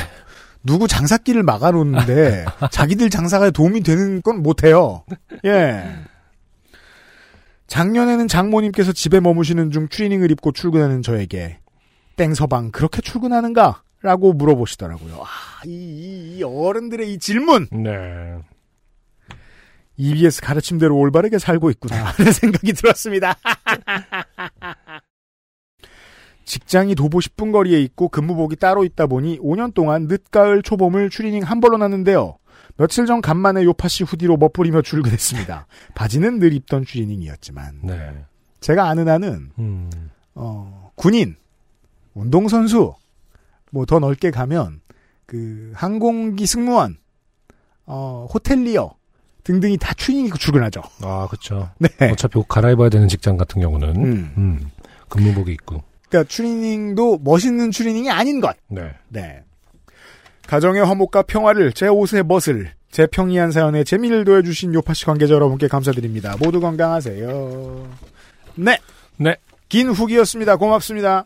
누구 장사기를 막아놓는데 (laughs) 자기들 장사가 도움이 되는 건 못해요. 예. 작년에는 장모님께서 집에 머무시는 중 트레이닝을 입고 출근하는 저에게 땡서방 그렇게 출근하는가? 라고 물어보시더라고요. 아, 이, 이, 이 어른들의 이 질문! 네. EBS 가르침대로 올바르게 살고 있구나 하는 생각이 들었습니다. (laughs) 직장이 도보 10분 거리에 있고 근무복이 따로 있다 보니 5년 동안 늦가을 초봄을 추리닝 한 벌로 났는데요. 며칠 전 간만에 요파시 후디로 멋부리며 출근했습니다. 바지는 늘 입던 추리닝이었지만 네. 제가 아는 한은 음, 어, 군인, 운동선수, 뭐 더 넓게 가면 그 항공기 승무원, 어, 호텔리어 등등이 다 추리닝 입고 출근하죠. 아, 그쵸. 네. 어차피 옷 갈아입어야 되는 직장 같은 경우는, 음. 음, 근무복이 있고. 그러니까 추리닝도 멋있는 추리닝이 아닌 것. 네. 네. 가정의 화목과 평화를 제 옷의 멋을 제 평이한 사연에 재미를 더해주신 요파시 관계자 여러분께 감사드립니다. 모두 건강하세요. 네. 네. 긴 후기였습니다. 고맙습니다.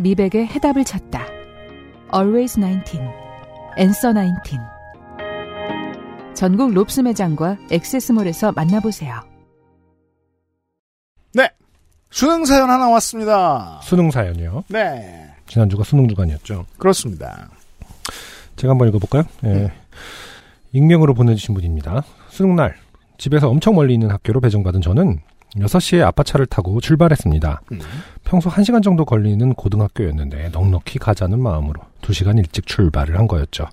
미백의 해답을 찾다. Always 19, Answer 19. 전국 롭스 매장과 엑세스몰에서 만나보세요. 수능 사연 하나 왔습니다. 수능 사연이요. 네. 지난주가 수능 주간이었죠. 그렇습니다. 제가 한번 읽어볼까요? 예. 익명으로 보내주신 분입니다. 수능 날, 집에서 엄청 멀리 있는 학교로 배정받은 저는 6시에 아빠 차를 타고 출발했습니다. 음. 평소 1시간 정도 걸리는 고등학교였는데 넉넉히 가자는 마음으로 2시간 일찍 출발을 한 거였죠.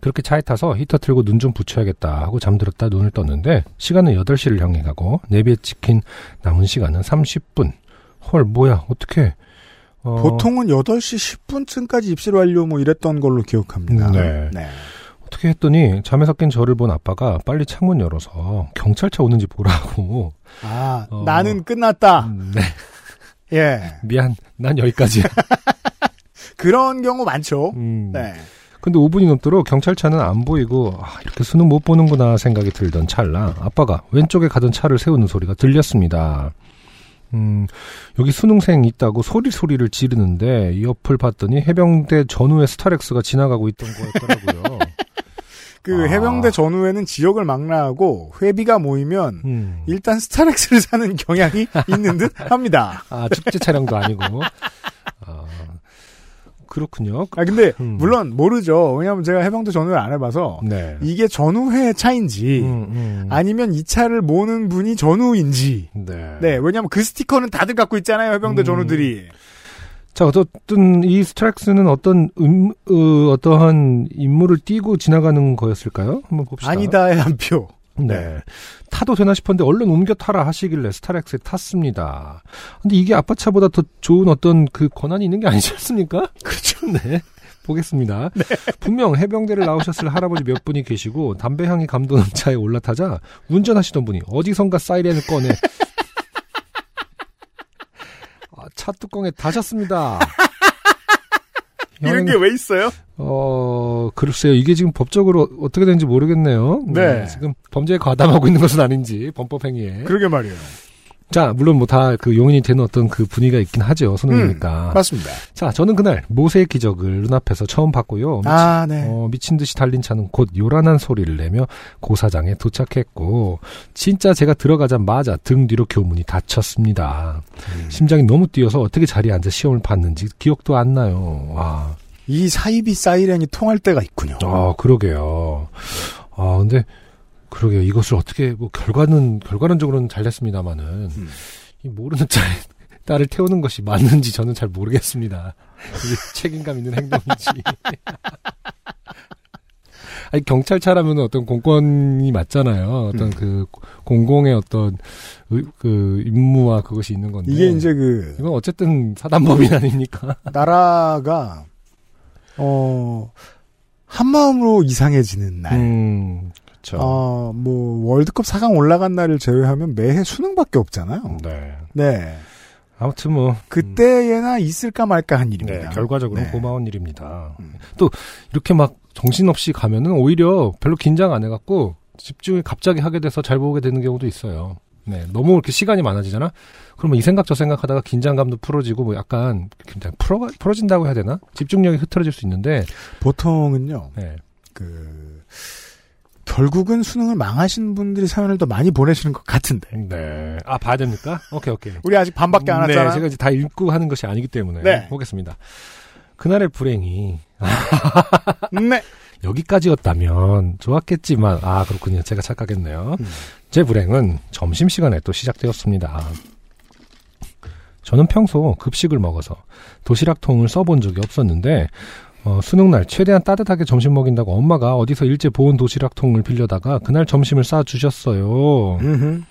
그렇게 차에 타서 히터 틀고 눈 좀 붙여야겠다 하고 잠들었다 눈을 떴는데 시간은 8시를 향해 가고 내비에 찍힌 남은 시간은 30분. 헐 뭐야 어떻게 어, 보통은 8시 10분쯤까지 입실 완료 뭐 이랬던 걸로 기억합니다. 네. 네. 어떻게 했더니 잠에서 깬 저를 본 아빠가 빨리 창문 열어서 경찰차 오는지 보라고. 아, 어. 나는 끝났다. 음, 네. (laughs) 예. 미안. 난 여기까지야. (laughs) 그런 경우 많죠. 음. 네. 근데 5분이 넘도록 경찰차는 안 보이고 아, 이렇게 수능 못 보는구나 생각이 들던 찰나 아빠가 왼쪽에 가던 차를 세우는 소리가 들렸습니다. 음, 여기 수능생 있다고 소리 소리를 지르는데 이 옆을 봤더니 해병대 전후에 스타렉스가 지나가고 있던 (laughs) 거였더라고요. 그 아. 해병대 전후에는 지역을 망라하고 회비가 모이면 음. 일단 스타렉스를 (laughs) 사는 경향이 있는 듯 합니다. 아 축제 차량도 아니고. 아, 그렇군요. 아 근데 음. 물론 모르죠. 왜냐하면 제가 해병대 전후를 안 해봐서 네. 이게 전후회 차인지 음, 음. 아니면 이 차를 모는 분이 전후인지. 네. 네, 왜냐하면 그 스티커는 다들 갖고 있잖아요. 해병대 음. 전후들이. 자, 어떤 이 스트렉스는 어떤 음, 어, 어떠한 인물을 띄고 지나가는 거였을까요? 한번 봅시다. 아니다의 한 표. 네. 타도 되나 싶었는데 얼른 옮겨 타라 하시길래 스타렉스에 탔습니다. 근데 이게 아빠 차보다 더 좋은 어떤 그 권한이 있는 게 아니지 않습니까? (laughs) 그렇죠. 네. 보겠습니다. (laughs) 분명 해병대를 나오셨을 할아버지 몇 분이 계시고 담배 향이 감도는 차에 올라타자 운전하시던 분이 어디선가 사이렌을 꺼내 아, 차 뚜껑에 다셨습니다. (laughs) 이런 게 왜 있어요? 어, 글쎄요. 이게 지금 법적으로 어떻게 되는지 모르겠네요. 네. 지금 범죄에 가담하고 있는 것은 아닌지, 범법행위에. 그러게 말이에요. 자, 물론 뭐 다 그 용인이 되는 어떤 그 분위기가 있긴 하죠. 수능이니까. 맞습니다. 자, 저는 그날 모세의 기적을 눈앞에서 처음 봤고요. 미친, 아, 네. 어, 미친 듯이 달린 차는 곧 요란한 소리를 내며 고사장에 도착했고, 진짜 제가 들어가자마자 등 뒤로 교문이 닫혔습니다. 음. 심장이 너무 뛰어서 어떻게 자리에 앉아 시험을 봤는지 기억도 안 나요. 와. 이 사이비 사이렌이 통할 때가 있군요. 아, 그러게요. 아, 근데, 그러게요. 이것을 어떻게, 뭐, 결과는, 결과론적으로는 잘 됐습니다만은, 음. 이 모르는 (laughs) 차에 딸을 태우는 것이 맞는지 저는 잘 모르겠습니다. 이게 (laughs) 책임감 있는 행동인지. (laughs) 아니, 경찰차라면 어떤 공권이 맞잖아요. 어떤 음. 그, 공공의 어떤, 의- 그, 임무와 그것이 있는 건데. 이게 이제 그 이건 어쨌든 사단법인 아닙니까? 나라가 어 한마음으로 이상해지는 날. 음, 그렇죠. 어, 뭐 월드컵 4강 올라간 날을 제외하면 매해 수능밖에 없잖아요. 네. 네. 아무튼 뭐, 그때에나 있을까 말까 한 네, 일입니다. 결과적으로 네. 고마운 일입니다. 음. 또 이렇게 막 정신없이 가면은 오히려 별로 긴장 안 해갖고 집중을 갑자기 하게 돼서 잘 보게 되는 경우도 있어요. 네, 너무 이렇게 시간이 많아지잖아. 그러면 이 생각 저 생각하다가 긴장감도 풀어지고 뭐 약간 긴장 풀어 풀어진다고 해야 되나? 집중력이 흐트러질 수 있는데, 보통은요. 네, 그 결국은 수능을 망하신 분들이 사연을 더 많이 보내시는 것 같은데. 네. 아 봐야 됩니까? 오케이 오케이. 우리 아직 반밖에 안 네, 왔잖아요. 제가 이제 다 읽고 하는 것이 아니기 때문에 네. 보겠습니다. 그날의 불행이 (laughs) 네. 여기까지였다면 좋았겠지만 아 그렇군요 제가 착각했네요 음. 제 불행은 점심시간에 또 시작되었습니다 저는 평소 급식을 먹어서 도시락통을 써본 적이 없었는데 어, 수능날 최대한 따뜻하게 점심 먹인다고 엄마가 어디서 일제 보온 도시락통을 빌려다가 그날 점심을 싸 주셨어요 음흠.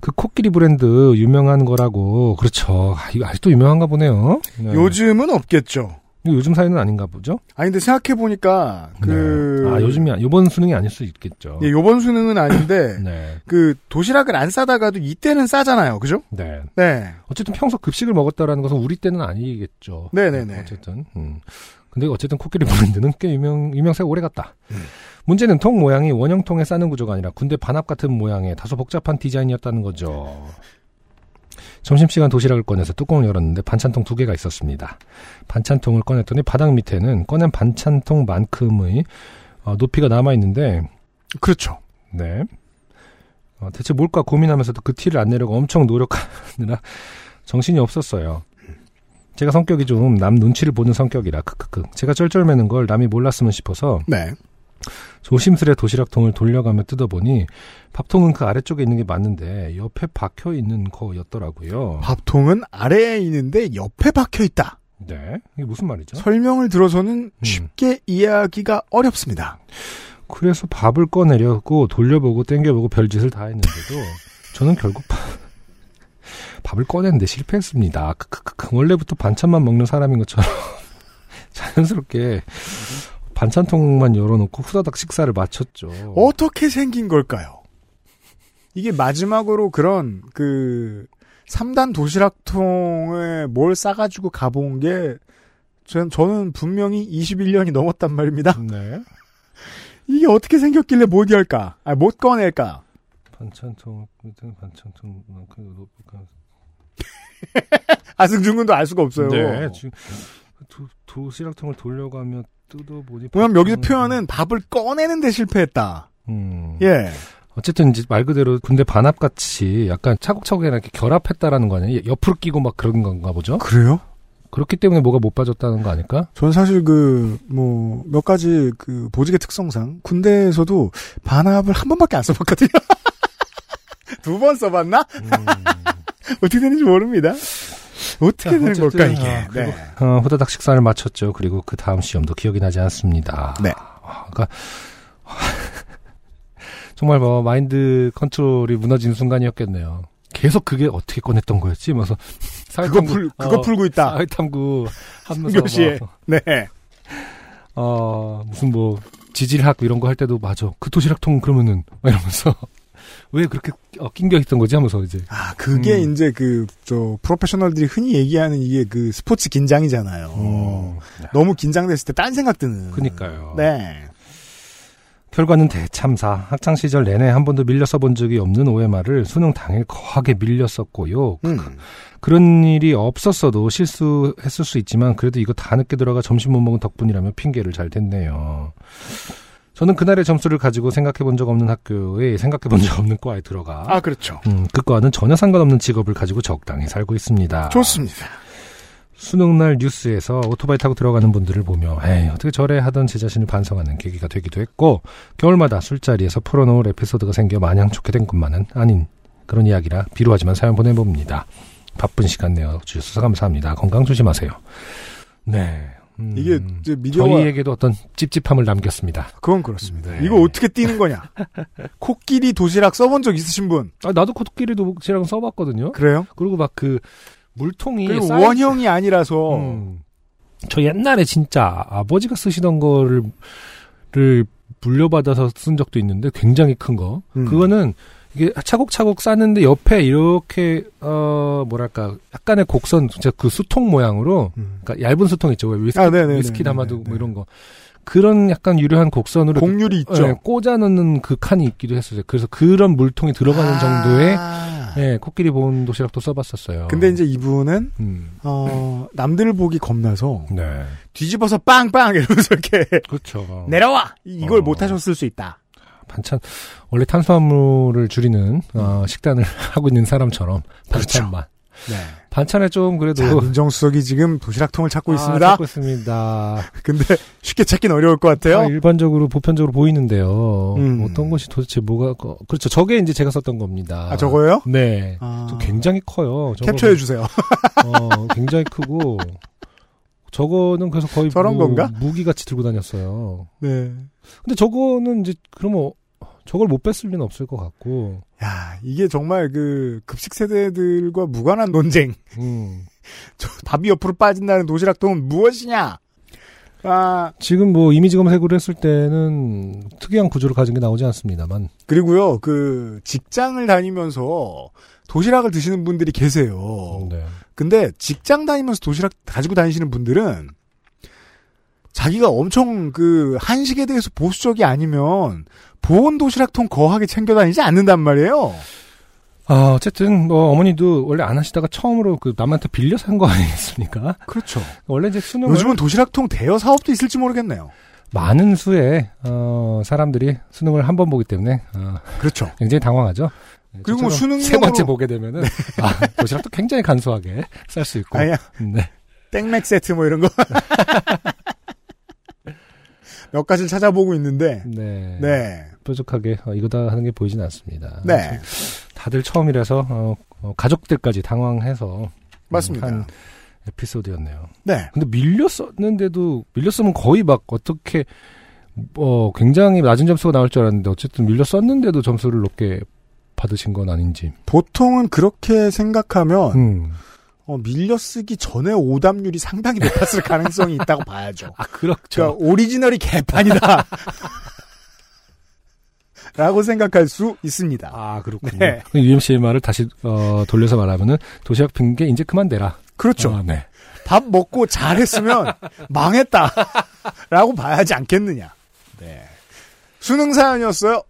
그 코끼리 브랜드 유명한 거라고 그렇죠 아, 이거 아직도 유명한가 보네요 네. 요즘은 없겠죠. 요즘 사연은 아닌가 보죠 아니 근데 생각해 보니까 그 네. 아 요즘이 아- 요번 수능이 아닐 수 있겠죠 예, 요번 수능은 아닌데 (coughs) 네. 그 도시락을 안 싸다가도 이때는 싸잖아요. 그죠? 네. 네. 어쨌든 평소 급식을 먹었다라는 것은 우리 때는 아니겠죠. 네 네 네. 어쨌든. 음. 근데 어쨌든 코끼리 브랜드는 꽤 유명, 유명세가 오래 갔다. 음. 문제는 통 모양이 원형통에 싸는 구조가 아니라 군대 반합 같은 모양의 다소 복잡한 디자인이었다는 거죠. 점심시간 도시락을 꺼내서 뚜껑을 열었는데 반찬통 두 개가 있었습니다. 반찬통을 꺼냈더니 바닥 밑에는 꺼낸 반찬통만큼의 어, 높이가 남아있는데 그렇죠. 네. 어, 대체 뭘까 고민하면서도 그 티를 안 내려고 엄청 노력하느라 정신이 없었어요. 제가 성격이 좀 남 눈치를 보는 성격이라 크크크. 제가 쩔쩔매는 걸 남이 몰랐으면 싶어서 네. 조심스레 도시락통을 돌려가며 뜯어보니 밥통은 그 아래쪽에 있는 게 맞는데 옆에 박혀 있는 거였더라고요. 밥통은 아래에 있는데 옆에 박혀 있다. 네. 이게 무슨 말이죠? 설명을 들어서는 음. 쉽게 이해하기가 어렵습니다. 그래서 밥을 꺼내려고 돌려보고 땡겨보고 별짓을 다 했는데도 저는 결국 밥, 밥을 꺼냈는데 실패했습니다. 크크크. 원래부터 반찬만 먹는 사람인 것처럼 (laughs) 자연스럽게 반찬통만 열어놓고 후다닥 식사를 마쳤죠. 어떻게 생긴 걸까요? 이게 마지막으로 그런 그 3단 도시락통에 뭘 싸가지고 가본 게 전, 저는 분명히 21년이 넘었단 말입니다. 네. (laughs) 이게 어떻게 생겼길래 못 열까? 아, 못 꺼낼까? 반찬통, 반찬통, 그, 그, (laughs) 아승준 군도 알 수가 없어요. 네. 지금 도, 도시락통을 돌려가며 뜯어보니. 왜냐면 여기서 음, 표현은 밥을 꺼내는 데 실패했다. 음. 예. 어쨌든 이제 말 그대로 군대 반합 같이 약간 차곡차곡 이렇게 결합했다라는 거 아니에요? 옆으로 끼고 막 그런 건가 보죠? 그래요? 그렇기 때문에 뭐가 못 빠졌다는 거 아닐까? 전 사실 그, 뭐, 몇 가지 그 보직의 특성상 군대에서도 반합을 한 번밖에 안 써봤거든요. (laughs) 두 번 써봤나? 음. (laughs) 어떻게 되는지 모릅니다. 어떻게 자, 되는 걸까, 이게. 아, 네. 어, 후다닥 식사를 마쳤죠. 그리고 그 다음 시험도 기억이 나지 않습니다. 네. 아, 그러니까 (laughs) 정말 뭐 마인드 컨트롤이 무너지는 순간이었겠네요. 계속 그게 어떻게 꺼냈던 거였지? 그래서 (laughs) 그거 풀, 그거 풀고 있다. 사회탐구 하면서 교시에. 막, 네. 어, 무슨 뭐 지질학 이런 거 할 때도 맞아. 그 도시락통 그러면은 막 이러면서 왜 그렇게 어, 낑겨 있던 거지 하면서 이제 아, 그게 음. 이제 그, 저, 프로페셔널들이 흔히 얘기하는 이게 그 스포츠 긴장이잖아요. 음, 너무 긴장됐을 때 딴 생각 드는. 그니까요. 네. 결과는 대참사. 학창 시절 내내 한 번도 밀려 써본 적이 없는 OMR을 수능 당일 거하게 밀려 썼고요. 음. 그런 일이 없었어도 실수했을 수 있지만 그래도 이거 다 늦게 들어가 점심 못 먹은 덕분이라며 핑계를 잘 댔네요. 저는 그날의 점수를 가지고 생각해 본 적 없는 학교에 생각해 본 적 없는 과에 들어가 아, 그렇죠. 음, 그 과는 전혀 상관없는 직업을 가지고 적당히 살고 있습니다. 좋습니다. 수능날 뉴스에서 오토바이 타고 들어가는 분들을 보며 에이 어떻게 저래 하던 제 자신을 반성하는 계기가 되기도 했고 겨울마다 술자리에서 풀어놓을 에피소드가 생겨 마냥 좋게 된 것만은 아닌 그런 이야기라 비루하지만 사연 보내봅니다. 바쁜 시간 내어 주셔서 감사합니다. 건강 조심하세요. 네. 음, 이게 이제 미디어가 저희에게도 어떤 찝찝함을 남겼습니다. 그건 그렇습니다. 네. 이거 어떻게 뛰는 거냐? (laughs) 코끼리 도시락 써본 적 있으신 분? 아, 나도 코끼리도 지랑 써봤거든요. 그래요? 그리고 막 그 물통이 그리고 쌓여- 원형이 아니라서 음. 저 옛날에 진짜 아버지가 쓰시던 거를 를 물려받아서 쓴 적도 있는데 굉장히 큰 거. 음. 그거는 이게 차곡차곡 쌓는데 옆에 이렇게 어 뭐랄까 약간의 곡선 진짜 그 수통 모양으로 음. 그러니까 얇은 수통 있죠. 왜 위스키 아, 네네네. 위스키 담아도. 뭐 이런 거. 그런 약간 유려한 곡선으로 곡률이 있죠. 예, 꽂아 넣는 그 칸이 있기도 했어요. 그래서 그런 물통이 들어가는 정도의 아. 예, 코끼리 보온 도시락도 써봤었어요. 근데 이제 이분은 음, 어, 남들 보기 겁나서 네, 뒤집어서 빵빵 이러면서 이렇게 그렇죠. (laughs) 내려와 이걸 어. 못 하셨을 수 있다. 반찬 원래 탄수화물을 줄이는 어, 식단을 (laughs) 하고 있는 사람처럼 반찬만 네. 반찬에 좀 그래도 자, 민정수석이 지금 도시락통을 찾고 아, 있습니다. 찾고 있습니다. (laughs) 근데 쉽게 찾긴 어려울 것 같아요. 아, 일반적으로 보편적으로 보이는데요. 음. 어떤 것이 도대체 뭐가 거- 그렇죠. 저게 이제 제가 썼던 겁니다. 아, 저거요? 네. 아. 저 굉장히 커요. 캡처해 주세요. 어, 굉장히 크고 저거는 그래서 거의 저런 뭐 건가? 무기같이 들고 다녔어요. 네. 근데 저거는 이제 그러면 저걸 못 뺐을 리는 없을 것 같고. 야, 이게 정말 그 급식 세대들과 무관한 논쟁. 음. (laughs) 저 밥이 옆으로 빠진다는 도시락통은 무엇이냐? 아, 지금 뭐 이미지 검색을 했을 때는 특이한 구조를 가진 게 나오지 않습니다만. 그리고요, 그, 직장을 다니면서 도시락을 드시는 분들이 계세요. 네. 근데 직장 다니면서 도시락 가지고 다니시는 분들은 자기가 엄청 그 한식에 대해서 보수적이 아니면 보온 도시락통 거하게 챙겨 다니지 않는단 말이에요. 아, 어쨌든 뭐 어머니도 원래 안 하시다가 처음으로 그 남한테 빌려서 한거 아니겠습니까? 그렇죠. 원래 이제 수능을 요즘은 도시락통 대여 사업도 있을지 모르겠네요. 많은 수의 어, 사람들이 수능을 한 번 보기 때문에 어, 그렇죠. 굉장히 당황하죠. 그리고 뭐 수능용으로- 세 번째 보게 되면은 아, 도시락도 굉장히 간소하게 쌀 수 있고. 아니야. 네. 땡맥 세트 뭐 이런 거. (laughs) 몇 가지를 찾아보고 있는데, 네. 네. 뾰족하게 어, 이거다 하는 게 보이진 않습니다. 네. 다들 처음이라서 어, 어, 가족들까지 당황해서 맞습니다. 한 에피소드였네요. 네. 근데 밀려 쓰면 거의 막 어떻게 어 굉장히 낮은 점수가 나올 줄 알았는데 어쨌든 밀려 썼는데도 점수를 높게 받으신 건 아닌지. 보통은 그렇게 생각하면, 음. 어, 밀려쓰기 전에 오답률이 상당히 높았을 (laughs) 가능성이 있다고 봐야죠. 아, 그렇죠. 그러니까 오리지널이 개판이다. 라고 (laughs) 생각할 수 있습니다. 아, 그렇군요. 네. UMC의 말을 다시, 어, 돌려서 말하면은, 도시락 핑계 이제 그만 대라. 그렇죠. 아, 네. 밥 먹고 잘했으면 (laughs) 망했다. 라고 봐야지 않겠느냐. 네. 수능 사연이었어요.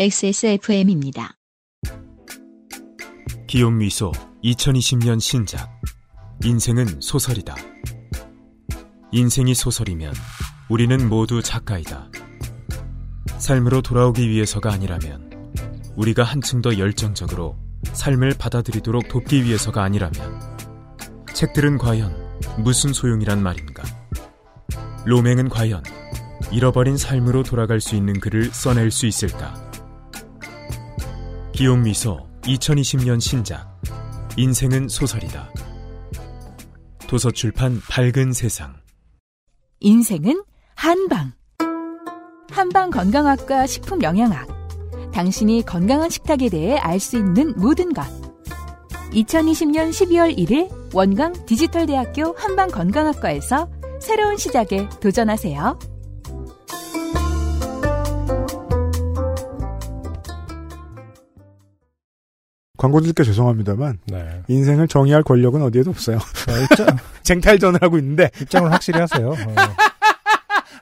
XSFM입니다. 기욤 미소 2020년 신작 인생은 소설이다. 인생이 소설이면 우리는 모두 작가이다. 삶으로 돌아오기 위해서가 아니라면 우리가 한층 더 열정적으로 삶을 받아들이도록 돕기 위해서가 아니라면 책들은 과연 무슨 소용이란 말인가? 로맹은 과연 잃어버린 삶으로 돌아갈 수 있는 글을 써낼 수 있을까? 기욤 미소 2020년 신작 인생은 소설이다. 도서출판 밝은 세상 인생은 한방. 한방 건강학과 식품 영양학. 당신이 건강한 식탁에 대해 알 수 있는 모든 것. 2020년 12월 1일 원광 디지털대학교 한방 건강학과에서 새로운 시작에 도전하세요. 광고 드릴게 죄송합니다만 네. 인생을 정의할 권력은 어디에도 없어요. 자, 입장, (laughs) 쟁탈전을 하고 있는데 입장을 확실히 하세요. 어,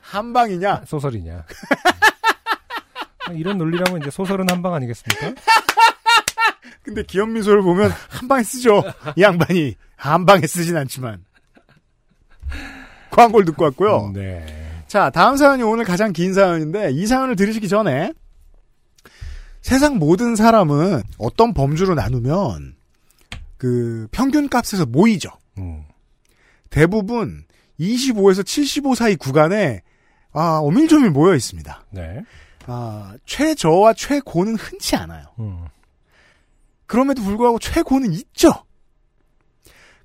한방이냐? 소설이냐. 이런 논리라면 이제 소설은 한방 아니겠습니까? 근데 기업미소를 보면 한방에 쓰죠. 이 양반이 한방에 쓰진 않지만 광고를 듣고 왔고요. 네. 자, 다음 사연이 오늘 가장 긴 사연인데 이 사연을 들으시기 전에 세상 모든 사람은 어떤 범주로 나누면 그 평균 값에서 모이죠. 음. 대부분 25에서 75 사이 구간에 아, 어밀조밀 모여 있습니다. 네. 아, 최저와 최고는 흔치 않아요. 음. 그럼에도 불구하고 최고는 있죠.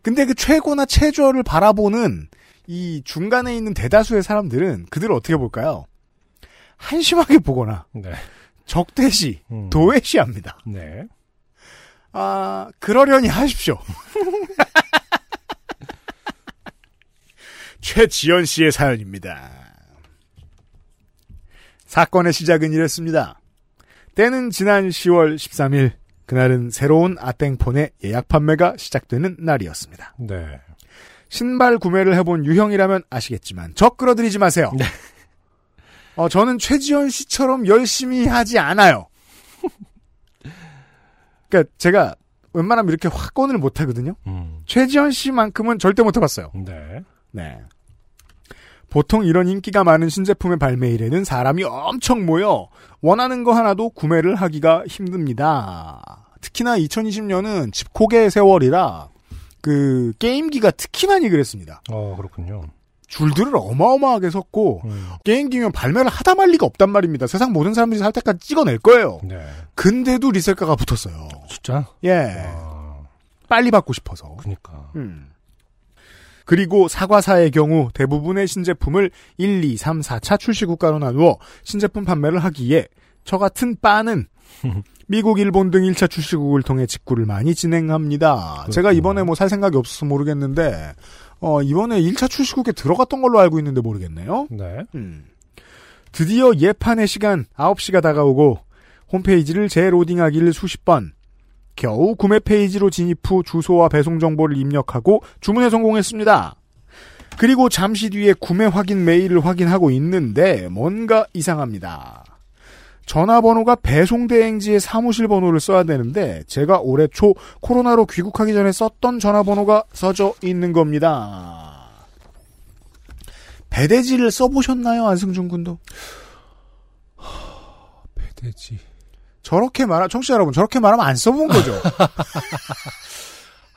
근데 그 최고나 최저를 바라보는 이 중간에 있는 대다수의 사람들은 그들을 어떻게 볼까요? 한심하게 보거나 네. 적대시, 음. 도외시합니다. 네. 아, 그러려니 하십시오. (laughs) 최지연 씨의 사연입니다. 사건의 시작은 이랬습니다. 때는 지난 10월 13일, 그날은 새로운 아땡폰의 예약 판매가 시작되는 날이었습니다. 네. 신발 구매를 해본 유형이라면 아시겠지만, 적 끌어들이지 마세요. 네. 어, 저는 최지연 씨처럼 열심히 하지 않아요. 그니까 제가 웬만하면 이렇게 확건을 못 하거든요. 음. 최지연 씨만큼은 절대 못 해봤어요. 네. 네. 보통 이런 인기가 많은 신제품의 발매일에는 사람이 엄청 모여 원하는 거 하나도 구매를 하기가 힘듭니다. 특히나 2020년은 집코개 세월이라 그 게임기가 특히 많이 그랬습니다. 어, 그렇군요. 줄들을 어마어마하게 섰고 음. 게임기면 발매를 하다 말 리가 없단 말입니다. 세상 모든 사람들이 살 때까지 찍어낼 거예요. 네. 근데도 리셀가가 붙었어요. 진짜? 예. 아, 빨리 받고 싶어서. 그니까. 음. 그리고 사과사의 경우 대부분의 신제품을 1, 2, 3, 4차 출시 국가로 나누어 신제품 판매를 하기에 저 같은 바는 (laughs) 미국, 일본 등 1차 출시국을 통해 직구를 많이 진행합니다. 제가 이번에 뭐 살 생각이 없어서 모르겠는데 어, 이번에 1차 출시국에 들어갔던 걸로 알고 있는데 모르겠네요. 네. 음. 드디어 예판의 시간 9시가 다가오고 홈페이지를 재로딩하기를 수십 번 겨우 구매 페이지로 진입 후 주소와 배송 정보를 입력하고 주문에 성공했습니다. 그리고 잠시 뒤에 구매 확인 메일을 확인하고 있는데 뭔가 이상합니다. 전화번호가 배송대행지의 사무실 번호를 써야 되는데 제가 올해 초 코로나로 귀국하기 전에 썼던 전화번호가 써져 있는 겁니다. 배대지를 써보셨나요, 안승준 군도? 배대지. 저렇게 말하, 청취자 여러분, 저렇게 말하면 안 써본 거죠. (laughs)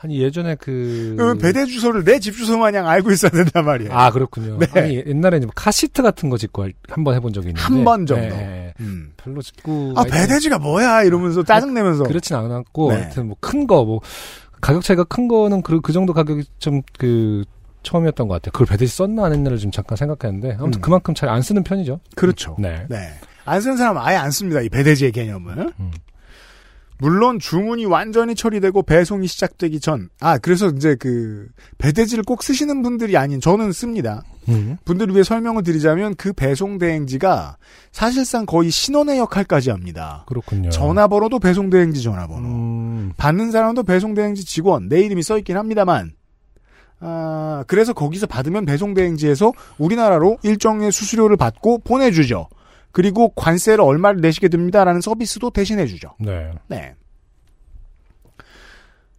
아니, 예전에 그. 그러면 배대 주소를 내 집 주소 마냥 알고 있어야 된단 말이에요. 아, 그렇군요. 네. 아니, 옛날에 이제 뭐 카시트 같은 거 짓고 한 번 해본 적이 있는데. 한 번 정도. 네. 음. 별로 짓고. 아, 배대지가 뭐야? 이러면서 짜증 내면서. 그렇진 않았고, 네. 하여튼 뭐 큰 거, 뭐, 가격 차이가 큰 거는 그, 그 정도 가격이 좀 그, 처음이었던 것 같아요. 그걸 배대지 썼나 안 했나를 좀 잠깐 생각했는데, 아무튼 음. 그만큼 잘 안 쓰는 편이죠. 그렇죠. 네. 네. 안 쓰는 사람 은 아예 안 씁니다. 이 배대지의 개념을. 음. 물론 주문이 완전히 처리되고 배송이 시작되기 전, 아, 그래서 이제 그, 배대지를 꼭 쓰시는 분들이 아닌 저는 씁니다. 음. 분들을 위해 설명을 드리자면 그 배송 대행지가 사실상 거의 신원의 역할까지 합니다. 그렇군요. 전화번호도 배송 대행지 전화번호. 음. 받는 사람도 배송 대행지 직원, 내 이름이 써있긴 합니다만, 아, 그래서 거기서 받으면 배송 대행지에서 우리나라로 일정의 수수료를 받고 보내주죠. 그리고 관세를 얼마를 내시게 됩니다라는 서비스도 대신해 주죠. 네. 네.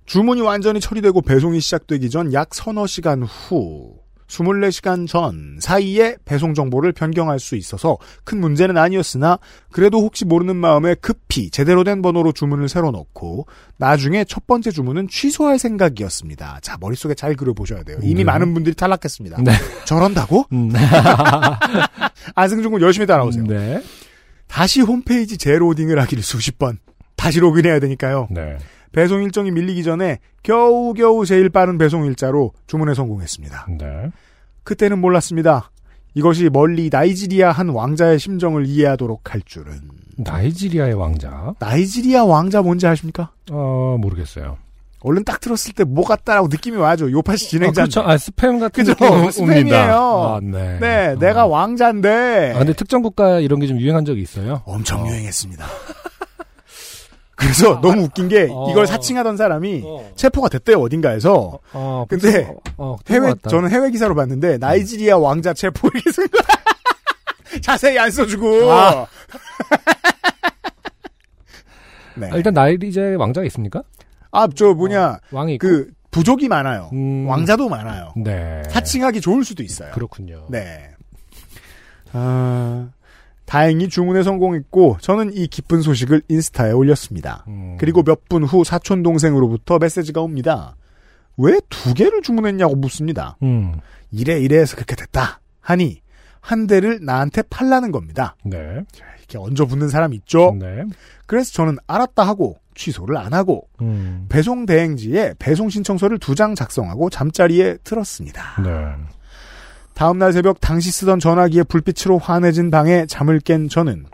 주문이 완전히 처리되고 배송이 시작되기 전 약 서너 시간 후, 24시간 전 사이에 배송 정보를 변경할 수 있어서 큰 문제는 아니었으나 그래도 혹시 모르는 마음에 급히 제대로 된 번호로 주문을 새로 넣고 나중에 첫 번째 주문은 취소할 생각이었습니다. 자, 머릿속에 잘 그려보셔야 돼요. 이미 네. 많은 분들이 탈락했습니다. 네. 저런다고? 음. (laughs) 안승준 군 열심히 따라오세요. 네. 다시 홈페이지 재로딩을 하기를 수십 번. 다시 로그인해야 되니까요. 네. 배송 일정이 밀리기 전에 겨우겨우 제일 빠른 배송 일자로 주문에 성공했습니다. 네. 그때는 몰랐습니다. 이것이 멀리 나이지리아 한 왕자의 심정을 이해하도록 할 줄은. 나이지리아의 왕자. 나이지리아 왕자 뭔지 아십니까? 어, 모르겠어요. 얼른 딱 들었을 때 뭐 같다라고 느낌이 와죠. 요파시 아, 진행자. 그렇죠. 아, 스팸 같은 그죠? 느낌 스팸이에요. 아, 네. 네, 어. 내가 왕자인데. 아, 근데 특정 국가 이런 게 좀 유행한 적이 있어요. 엄청 유행했습니다. 그래서 너무 웃긴 게 어. 이걸 사칭하던 사람이 어. 체포가 됐대요 어딘가에서. 어, 근데 어, 어, 해외 저는 해외 기사로 봤는데 나이지리아 왕자 체포 (laughs) 이렇게 쓴 거야. (laughs) 자세히 안 써주고. 아. (laughs) 네. 아, 일단 나이리제 왕자가 있습니까? 아 저 뭐냐 왕이 있고. 그 부족이 많아요. 음. 왕자도 많아요. 네. 사칭하기 좋을 수도 있어요. 그렇군요. 네. 아, 다행히 주문에 성공했고 저는 이 기쁜 소식을 인스타에 올렸습니다. 음. 그리고 몇 분 후 사촌 동생으로부터 메시지가 옵니다. 왜 두 개를 주문했냐고 묻습니다. 음. 이래 이래 해서 그렇게 됐다 하니 한 대를 나한테 팔라는 겁니다. 네. 이렇게 얹어 붙는 사람 있죠. 네. 그래서 저는 알았다 하고 취소를 안 하고 음. 배송 대행지에 배송 신청서를 두 장 작성하고 잠자리에 들었습니다. 네. 다음날 새벽 당시 쓰던 전화기의 불빛으로 환해진 방에 잠을 깬 저는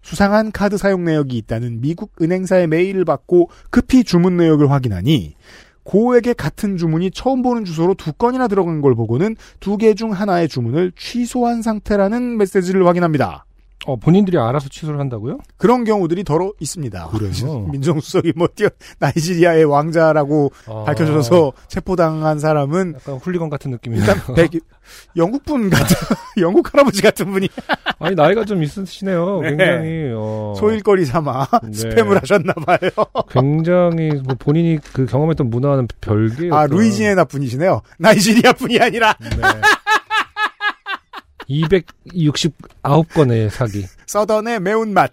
수상한 카드 사용 내역이 있다는 미국 은행사의 메일을 받고 급히 주문 내역을 확인하니 고에게 같은 주문이 처음 보는 주소로 두 건이나 들어간 걸 보고는 두 개 중 하나의 주문을 취소한 상태라는 메시지를 확인합니다. 어, 본인들이 알아서 취소를 한다고요? 그런 경우들이 더러 있습니다. 그래요? (laughs) 민정수석이 뭐 뛰어 나이지리아의 왕자라고 아. 밝혀져서 체포당한 사람은 약간 훌리건 같은 느낌이네요. 일단 백 영국 분 같은 (laughs) 영국 할아버지 같은 분이 (laughs) 아니 나이가 좀 있으시네요. 네. 굉장히 어, 소일거리 삼아 네. 스팸을 하셨나 봐요. 굉장히 뭐 본인이 그 경험했던 문화와는 별개. 아 루이지애나 분이시네요. 나이지리아 분이 아니라 네. 269건의 사기. Southern의 매운맛.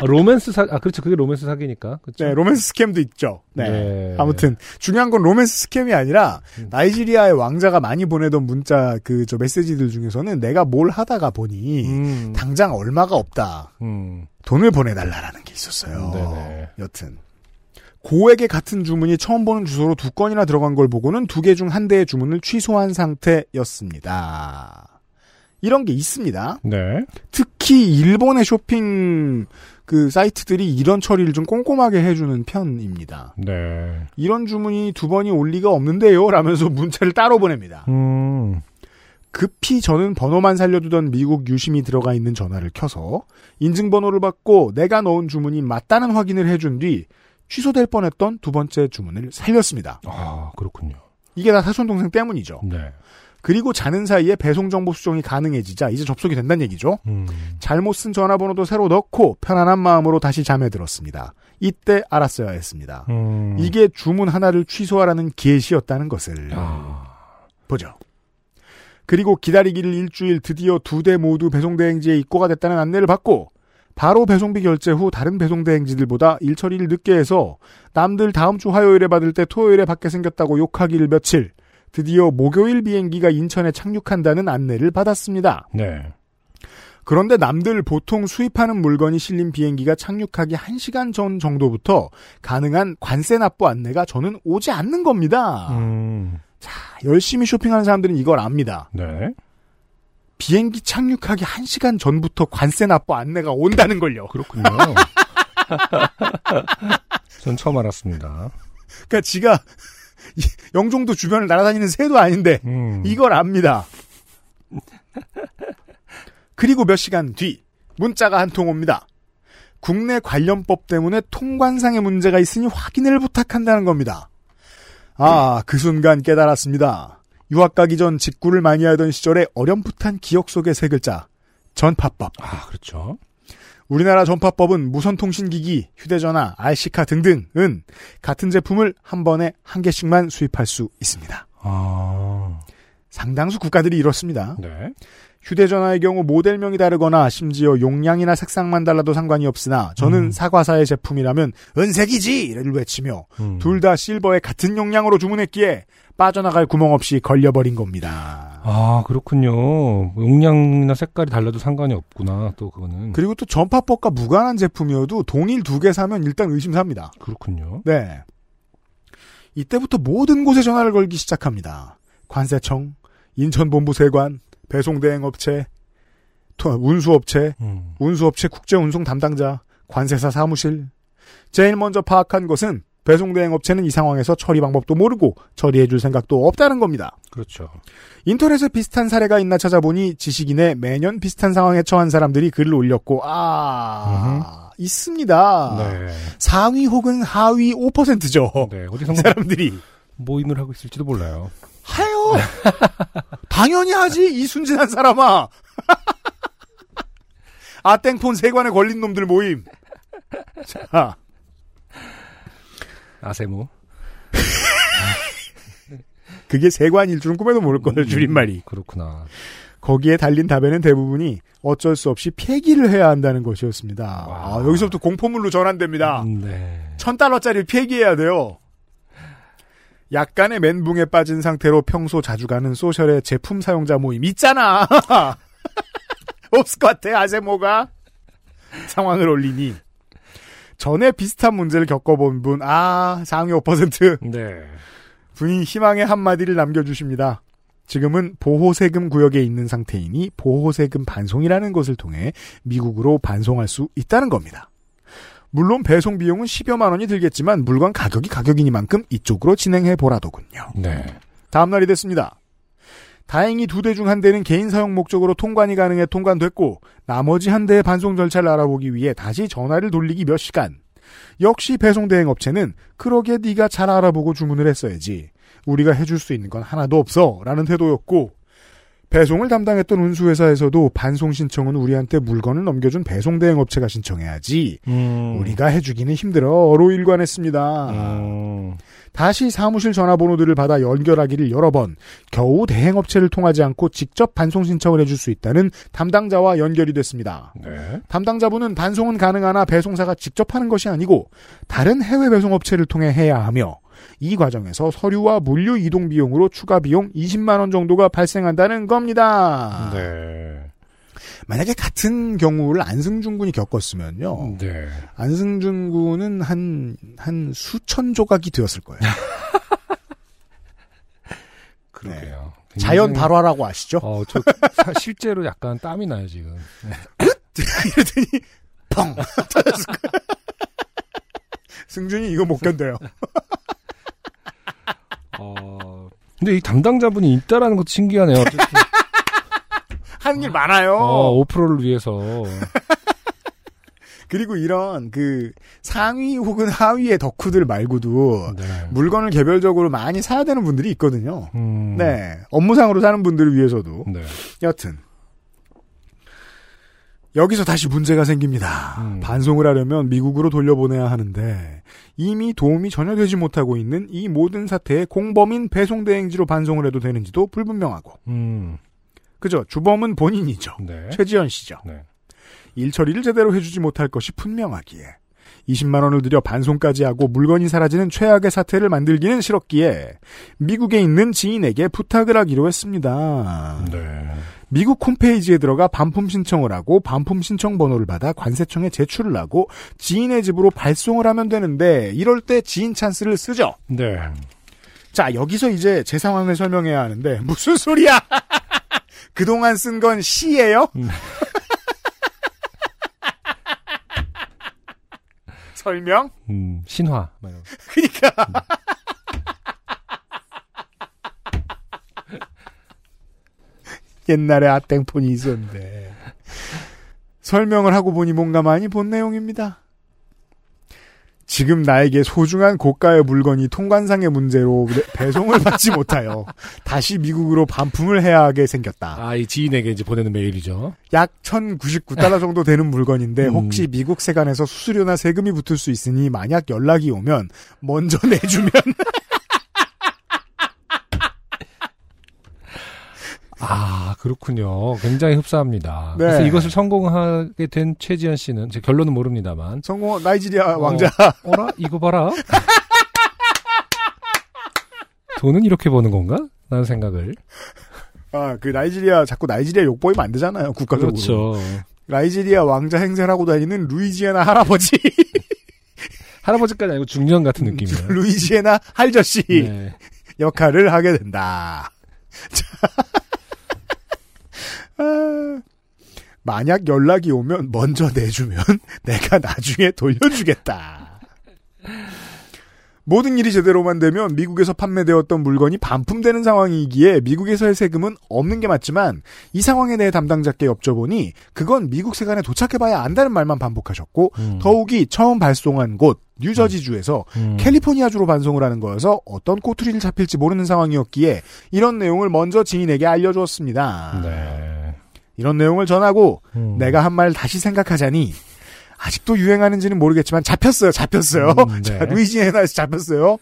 아, 로맨스 사, 아, 그렇죠. 그게 로맨스 사기니까. 그렇죠. 네, romance scam도 있죠. 네. 네. 아무튼 중요한 건 romance scam이 아니라 음. 나이지리아의 왕자가 많이 보내던 문자 그 저 메시지들 중에서는 내가 뭘 하다가 보니 음, 당장 얼마가 없다. 음, 돈을 보내달라라는 게 있었어요. 네네. 여튼 고에게 같은 주문이 처음 보는 주소로 두 건이나 들어간 걸 보고는 두 개 중 한 대의 주문을 취소한 상태였습니다. 이런 게 있습니다. 네. 특히 일본의 쇼핑 그 사이트들이 이런 처리를 좀 꼼꼼하게 해주는 편입니다. 네. 이런 주문이 두 번이 올 리가 없는데요. 라면서 (laughs) 문자를 따로 보냅니다. 음, 급히 저는 번호만 살려두던 미국 유심이 들어가 있는 전화를 켜서 인증번호를 받고 내가 넣은 주문이 맞다는 확인을 해준 뒤 취소될 뻔했던 두 번째 주문을 살렸습니다. 아, 그렇군요. 이게 다 사촌 동생 때문이죠. 네. 그리고 자는 사이에 배송 정보 수정이 가능해지자 이제 접속이 된다는 얘기죠. 음, 잘못 쓴 전화번호도 새로 넣고 편안한 마음으로 다시 잠에 들었습니다. 이때 알았어야 했습니다. 음. 이게 주문 하나를 취소하라는 계시였다는 것을 아, 보죠. 그리고 기다리기를 일주일 드디어 두 대 모두 배송 대행지에 입고가 됐다는 안내를 받고 바로 배송비 결제 후 다른 배송 대행지들보다 일 처리를 늦게 해서 남들 다음 주 화요일에 받을 때 토요일에 받게 생겼다고 욕하기를 며칠 드디어 목요일 비행기가 인천에 착륙한다는 안내를 받았습니다. 네. 그런데 남들 보통 수입하는 물건이 실린 비행기가 착륙하기 1시간 전 정도부터 가능한 관세 납부 안내가 저는 오지 않는 겁니다. 음, 열심히 쇼핑하는 사람들은 이걸 압니다. 네. 비행기 착륙하기 1시간 전부터 관세 납부 안내가 온다는 걸요. 그렇군요. 전 처음 알았습니다. 그러니까 지가 이- 영종도 주변을 날아다니는 새도 아닌데 음. 이걸 압니다. 그리고 몇 시간 뒤 문자가 한 통 옵니다. 국내 관련법 때문에 통관상의 문제가 있으니 확인을 부탁한다는 겁니다. 아, 그 순간 깨달았습니다. 유학 가기 전 직구를 많이 하던 시절에 어렴풋한 기억 속의 세 글자. 전파법. 아, 그렇죠. 우리나라 전파법은 무선통신기기, 휴대전화, RC카 등등은 같은 제품을 한 번에 한 개씩만 수입할 수 있습니다. 아, 상당수 국가들이 이렇습니다. 네. 휴대전화의 경우 모델명이 다르거나 심지어 용량이나 색상만 달라도 상관이 없으나 저는 음. 사과사의 제품이라면 은색이지를 외치며 음. 둘다 실버의 같은 용량으로 주문했기에 빠져나갈 구멍 없이 걸려버린 겁니다. 아, 그렇군요. 용량이나 색깔이 달라도 상관이 없구나, 또 그거는. 그리고 또 전파법과 무관한 제품이어도 동일 두 개 사면 일단 의심삽니다. 그렇군요. 네. 이때부터 모든 곳에 전화를 걸기 시작합니다. 관세청, 인천본부세관, 배송대행업체, 토- 운수업체, 음. 운수업체 국제운송 담당자, 관세사 사무실. 제일 먼저 파악한 것은 배송대행업체는 이 상황에서 처리 방법도 모르고 처리해줄 생각도 없다는 겁니다. 그렇죠. 인터넷에 비슷한 사례가 있나 찾아보니 지식인에 매년 비슷한 상황에 처한 사람들이 글을 올렸고, 아, 있습니다. 네. 상위 혹은 하위 5%죠. 네. 어디서 (laughs) 사람들이. 모인을 하고 있을지도 몰라요. 하요! 당연히 하지, 이 순진한 사람아! (laughs) 아땡폰 세관에 걸린 놈들 모임. 자, 아세모. (laughs) 그게 세관일 줄은 꿈에도 모를 거예요, 줄임말이. 그렇구나. 거기에 달린 답에는 대부분이 어쩔 수 없이 폐기를 해야 한다는 것이었습니다. 와. 아, 여기서부터 공포물로 전환됩니다. 음, 네. 천 달러짜리 폐기해야 돼요. 약간의 멘붕에 빠진 상태로 평소 자주 가는 소셜의 제품 사용자 모임 있잖아. (laughs) 없을 것 같아 아세모가 상황을 올리니 전에 비슷한 문제를 겪어본 분, 아 상위 5% 네. 분이 희망의 한마디를 남겨주십니다. 지금은 보호세금 구역에 있는 상태이니 보호세금 반송이라는 것을 통해 미국으로 반송할 수 있다는 겁니다. 물론 배송 비용은 10여만 원이 들겠지만 물건 가격이 가격이니만큼 이쪽으로 진행해 보라더군요. 네. 다음 날이 됐습니다. 다행히 두 대 중 한 대는 개인 사용 목적으로 통관이 가능해 통관됐고 나머지 한 대의 반송 절차를 알아보기 위해 다시 전화를 돌리기 몇 시간. 역시 배송 대행 업체는 그러게 네가 잘 알아보고 주문을 했어야지. 우리가 해줄 수 있는 건 하나도 없어라는 태도였고 배송을 담당했던 운수회사에서도 반송 신청은 우리한테 물건을 넘겨준 배송 대행 업체가 신청해야지. 음. 우리가 해주기는 힘들어로 일관했습니다. 음. 다시 사무실 전화번호들을 받아 연결하기를 여러 번 겨우 대행 업체를 통하지 않고 직접 반송 신청을 해줄 수 있다는 담당자와 연결이 됐습니다. 네. 담당자분은 반송은 가능하나 배송사가 직접 하는 것이 아니고 다른 해외 배송 업체를 통해 해야 하며 이 과정에서 서류와 물류 이동 비용으로 추가 비용 20만 원 정도가 발생한다는 겁니다. 네. 만약에 같은 경우를 안승준 군이 겪었으면요. 네. 안승준 군은 한, 한 수천 조각이 되었을 거예요. (laughs) 그러게요. 네. 자연 발화라고 아시죠? 어, 저 사- 실제로 약간 땀이 나요 지금. 이러더니 펑 (laughs) 터졌을 거예요. 승준이 이거 못 견뎌요. (laughs) 어. 근데 이 담당자분이 있다라는 것도 신기하네요. 어쨌든, (laughs) 하는 일 많아요. 어, 5%를 위해서. (laughs) 그리고 이런 그 상위 혹은 하위의 덕후들 말고도 네. 물건을 개별적으로 많이 사야 되는 분들이 있거든요. 음. 네. 업무상으로 사는 분들을 위해서도. 네. 여튼. 여기서 다시 문제가 생깁니다. 음. 반송을 하려면 미국으로 돌려보내야 하는데 이미 도움이 전혀 되지 못하고 있는 이 모든 사태의 공범인 배송 대행지로 반송을 해도 되는지도 불분명하고 음. 그죠? 주범은 본인이죠. 네. 최지현 씨죠. 네. 일 처리를 제대로 해주지 못할 것이 분명하기에 20만 원을 들여 반송까지 하고 물건이 사라지는 최악의 사태를 만들기는 싫었기에 미국에 있는 지인에게 부탁을 하기로 했습니다. 네. 미국 홈페이지에 들어가 반품 신청을 하고 반품 신청 번호를 받아 관세청에 제출을 하고 지인의 집으로 발송을 하면 되는데 이럴 때 지인 찬스를 쓰죠. 네. 자 여기서 이제 제 상황을 설명해야 하는데 무슨 소리야? (laughs) 그동안 쓴 건 시예요? 설명? 음, 신화. (laughs) 그니까. 옛날에 아땡폰이 있었는데. 설명을 하고 보니 뭔가 많이 본 내용입니다. 지금 나에게 소중한 고가의 물건이 통관상의 문제로 배송을 (laughs) 받지 못하여 다시 미국으로 반품을 해야 하게 생겼다. 아, 이 지인에게 이제 보내는 메일이죠. 약 1099달러 정도 되는 물건인데 음. 혹시 미국 세관에서 수수료나 세금이 붙을 수 있으니 만약 연락이 오면 먼저 (laughs) 내주면 아, 그렇군요. 굉장히 흡사합니다. 네. 그래서 이것을 성공하게 된 최지현 씨는, 제 결론은 모릅니다만. 성공 나이지리아 왕자 어라? 이거 봐라. (laughs) 돈은 이렇게 버는 건가? 라는 생각을. 아 그 나이지리아 자꾸 나이지리아 욕보이면 안 되잖아요 국가적으로 그렇죠. 나이지리아 왕자 행세를 하고 다니는 루이지애나 할아버지 (laughs) 할아버지까지 아니고 중년 같은 느낌이에요. (laughs) 루이지애나 할저씨 네. 역할을 하게 된다. 자, 아, 만약 연락이 오면 먼저 내주면 (laughs) 내가 나중에 돌려주겠다. 모든 일이 제대로만 되면 미국에서 판매되었던 물건이 반품되는 상황이기에 미국에서의 세금은 없는 게 맞지만 이 상황에 대해 담당자께 여쭤보니 그건 미국 세관에 도착해봐야 안다는 말만 반복하셨고 음. 더욱이 처음 발송한 곳 뉴저지주에서 음. 캘리포니아주로 반송을 하는 거여서 어떤 꼬투리를 잡힐지 모르는 상황이었기에 이런 내용을 먼저 지인에게 알려주었습니다. 네. 이런 내용을 전하고 음. 내가 한 말 다시 생각하자니 아직도 유행하는지는 모르겠지만 잡혔어요. 잡혔어요. 음, 네. (laughs) 자, 루이지애나에서 잡혔어요.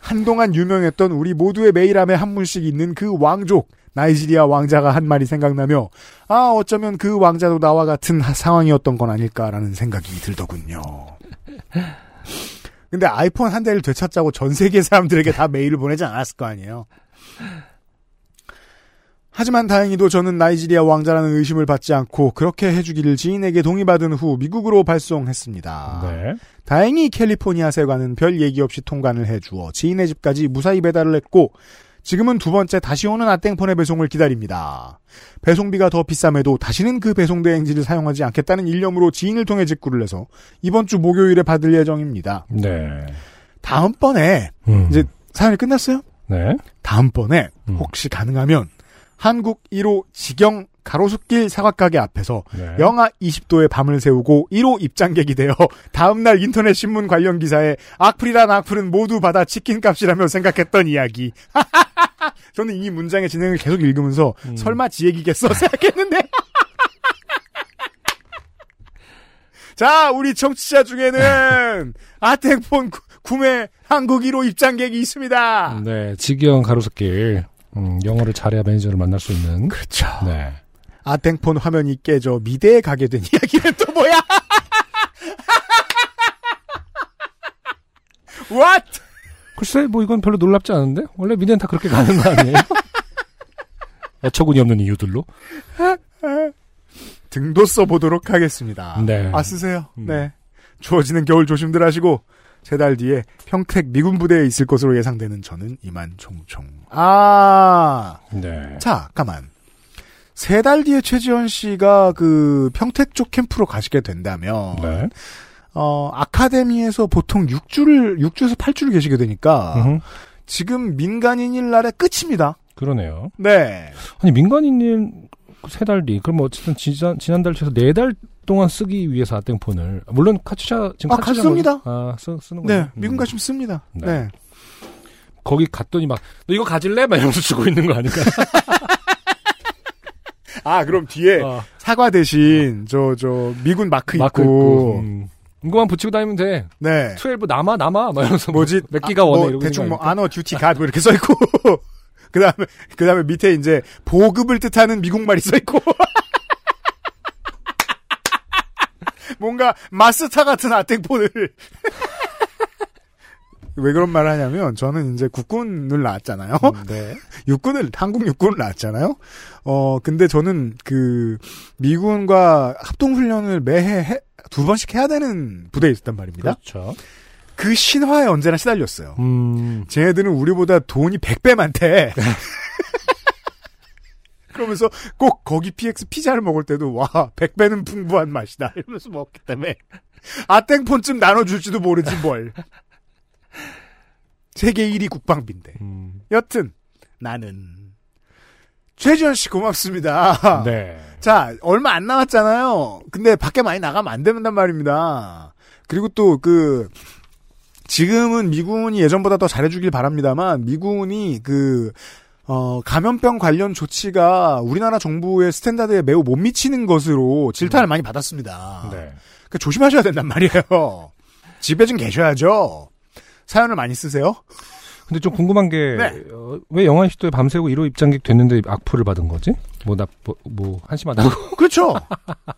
한동안 유명했던 우리 모두의 메일함에 한 문씩 있는 그 왕족 나이지리아 왕자가 한 말이 생각나며 아 어쩌면 그 왕자도 나와 같은 하- 상황이었던 건 아닐까라는 생각이 들더군요. 근데 아이폰 한 대를 되찾자고 전 세계 사람들에게 다 메일을 보내지 않았을 거 아니에요. 하지만 다행히도 저는 나이지리아 왕자라는 의심을 받지 않고 그렇게 해주기를 지인에게 동의받은 후 미국으로 발송했습니다. 네. 다행히 캘리포니아 세관은 별 얘기 없이 통관을 해주어 지인의 집까지 무사히 배달을 했고 지금은 두 번째 다시 오는 아땡폰의 배송을 기다립니다. 배송비가 더 비쌈에도 다시는 그 배송 대행지를 사용하지 않겠다는 일념으로 지인을 통해 직구를 해서 이번 주 목요일에 받을 예정입니다. 네. 다음번에 음. 이제 사연이 끝났어요? 네. 다음번에 음. 혹시 가능하면 한국 1호 지경 가로수길 사과가게 앞에서 네. 영하 20도의 밤을 세우고 1호 입장객이 되어 (laughs) 다음날 인터넷 신문 관련 기사에 악플이란 악플은 모두 받아 치킨값이라며 생각했던 이야기. (laughs) 저는 이 문장의 진행을 계속 읽으면서 음. 설마 지 얘기겠어 (laughs) 생각했는데. 자, 우리 청취자 중에는 아땡폰 구- 구매 한국 1호 입장객이 있습니다. 네. 지경 가로수길. 음, 영어를 잘해야 매니저를 만날 수 있는. 그렇죠. 네. 아땡폰 화면이 깨져 미대에 가게 된 이야기는 또 뭐야? (laughs) What? 글쎄, 뭐 이건 별로 놀랍지 않은데? 원래 미대는 다 그렇게 가는 거 아니에요? (laughs) 어처구니 없는 이유들로. 등도 써보도록 하겠습니다. 네. 아 쓰세요. 음. 네. 추워지는 겨울 조심들 하시고 세 달 뒤에 평택 미군 부대에 있을 것으로 예상되는 저는 이만 총총. 아, 네. 자, 가만. 세 달 뒤에 최지원 씨가 그 평택 쪽 캠프로 가시게 된다면 네. 어, 아카데미에서 보통 6주를 6주에서 8주를 계시게 되니까 음흠. 지금 민간인 일 날의 끝입니다. 그러네요. 네. 아니, 민간인님 세 달 뒤. 그럼 뭐 어쨌든 지난, 지난달 최소 네달 동안 쓰기 위해서 아땡폰을. 물론 카투샤, 지금 아, 카투샤 씁니다. 뭐- 아, 쓰, 쓰는 네. 거예요? 미군 가시면 씁니다. 네. 네. 거기 갔더니 막, 너 이거 가질래? 막 이러면서 주고 있는 거 아닐까? (laughs) 아, 그럼 뒤에 아, 사과 대신 저 저 미군 마크, 마크 있고, 있고. 음. 이거만 붙이고 다니면 돼. 네. 12 남아, 남아. 막 이러면서 뭐 뭐지? 몇 기가 아, 원해. 뭐 이러고 대충 뭐? honor duty god 뭐 이렇게 써 있고 그 다음에 그 다음에 밑에 이제 보급을 뜻하는 미국말이 써 있고 (laughs) 뭔가 마스터 같은 아땡폰을 (laughs) 왜 그런 말 하냐면 저는 이제 국군을 나왔잖아요. 음, (laughs) 네. 육군을 한국 육군을 나왔잖아요. 어 근데 저는 그 미군과 합동 훈련을 매해 해- 두 번씩 해야 되는 부대에 있었단 말입니다. 그렇죠. 그 신화에 언제나 시달렸어요. 음. 쟤네들은 우리보다 돈이 100배 많대. (laughs) 그러면서 꼭 거기 PX 피자를 먹을 때도 와 100배는 풍부한 맛이다 이러면서 먹기 때문에 아땡폰쯤 나눠줄지도 모르지 뭘. 세계 1위 국방비인데. 음, 여튼 나는 최지현 씨 고맙습니다. 네. 자, 얼마 안 남았잖아요. 근데 밖에 많이 나가면 안 된단 말입니다. 그리고 또 그 지금은 미군이 예전보다 더 잘해주길 바랍니다만 미군이 그 어, 감염병 관련 조치가 우리나라 정부의 standard에 매우 못 미치는 것으로 질타를 많이 받았습니다. 네. 그러니까 조심하셔야 된단 말이에요. 집에 좀 계셔야죠. 사연을 많이 쓰세요? 근데 좀 궁금한 게, 네. 어, 왜 영화 시도에 밤새고 1호 입장객 됐는데 악플을 받은 거지? 뭐, 나, 뭐, 뭐 한심하다고. (laughs) 그렇죠.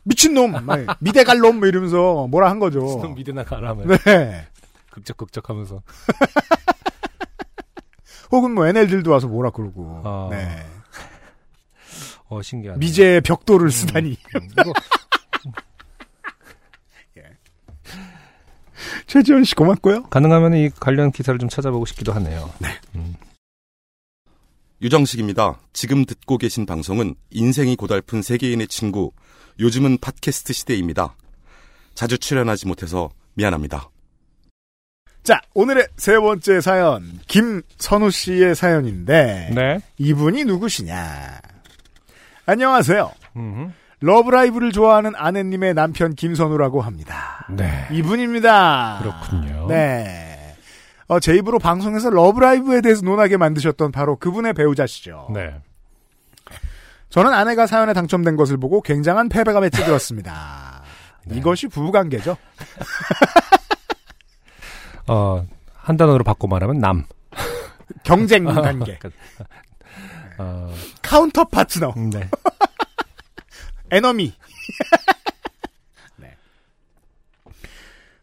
미친놈, 막 미대갈놈 뭐 이러면서 뭐라 한 거죠. (laughs) 미드나 가라면. 네. 극적 극적 하면서. (laughs) 혹은 뭐 NL들도 와서 뭐라 그러고. 아. 네. 어, 신기하네. 미제의 벽돌을 쓰다니. 음, (laughs) 이거, 최지원 씨 고맙고요. 가능하면 이 관련 기사를 좀 찾아보고 싶기도 하네요. 유정식입니다. 지금 듣고 계신 방송은 인생이 고달픈 세계인의 친구, 요즘은 팟캐스트 시대입니다. 자주 출연하지 못해서 미안합니다. 자, 오늘의 세 번째 사연. 김선우 씨의 사연인데. 네. 이분이 누구시냐. 안녕하세요. 음흠. 러브라이브를 좋아하는 아내님의 남편 김선우라고 합니다. 네. 이분입니다. 그렇군요. 네. 어, 제 입으로 방송에서 러브라이브에 대해서 논하게 만드셨던 바로 그분의 배우자시죠. 네. 저는 아내가 사연에 당첨된 것을 보고 굉장한 패배감에 찌들었습니다. (laughs) 네. 이것이 부부관계죠. (laughs) 어, 한 단어로 바꿔 말하면 남. 경쟁 (laughs) 관계. 어, counter partner. 네. (laughs) enemy. (laughs) 네.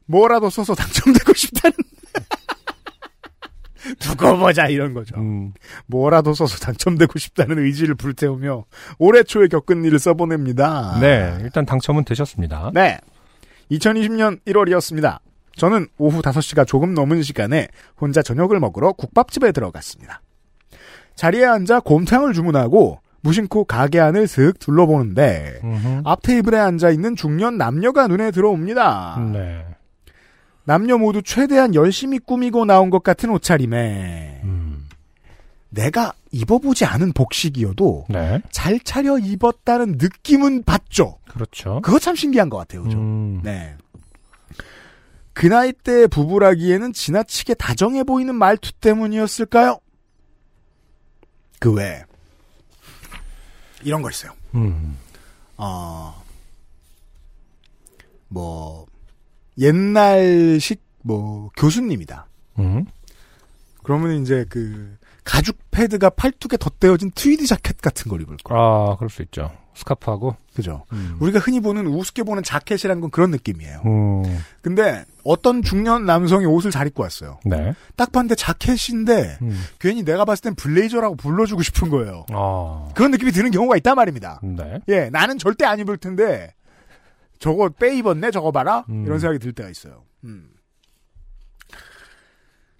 뭐라도 써서 당첨되고 싶다는. 두고 보자 이런 거죠. 음, 뭐라도 써서 당첨되고 싶다는 의지를 불태우며 올해 초에 겪은 일을 써보냅니다. 네. 일단 당첨은 되셨습니다. 네. 2020년 1월이었습니다. 저는 오후 5시가 조금 넘은 시간에 혼자 저녁을 먹으러 국밥집에 들어갔습니다. 자리에 앉아 곰탕을 주문하고 무심코 가게 안을 슥 둘러보는데 음흠. 앞 테이블에 앉아 있는 중년 남녀가 눈에 들어옵니다. 네. 남녀 모두 최대한 열심히 꾸미고 나온 것 같은 옷차림에 음, 내가 입어보지 않은 복식이어도 네. 잘 차려 입었다는 느낌은 받죠. 그렇죠. 그거 참 신기한 것 같아요. 그죠? 음, 네. 그 나이 때 부부라기에는 지나치게 다정해 보이는 말투 때문이었을까요? 그 외에 이런 거 있어요. 음, 어, 뭐 옛날식 뭐 교수님이다. 음. 그러면 이제 그 가죽 패드가 팔뚝에 덧대어진 트위드 자켓 같은 걸 입을 거. 아, 그럴 수 있죠. 스카프하고. 그죠? 음. 우리가 흔히 보는 우습게 보는 자켓이란 건 그런 느낌이에요. 음, 근데 어떤 중년 남성이 옷을 잘 입고 왔어요. 네. 딱 봤는데 자켓인데 음. 괜히 내가 봤을 땐 블레이저라고 불러주고 싶은 거예요. 아, 그런 느낌이 드는 경우가 있단 말입니다. 네. 예, 나는 절대 안 입을 텐데 저거 빼 입었네, 저거 봐라. 음. 이런 생각이 들 때가 있어요. 음.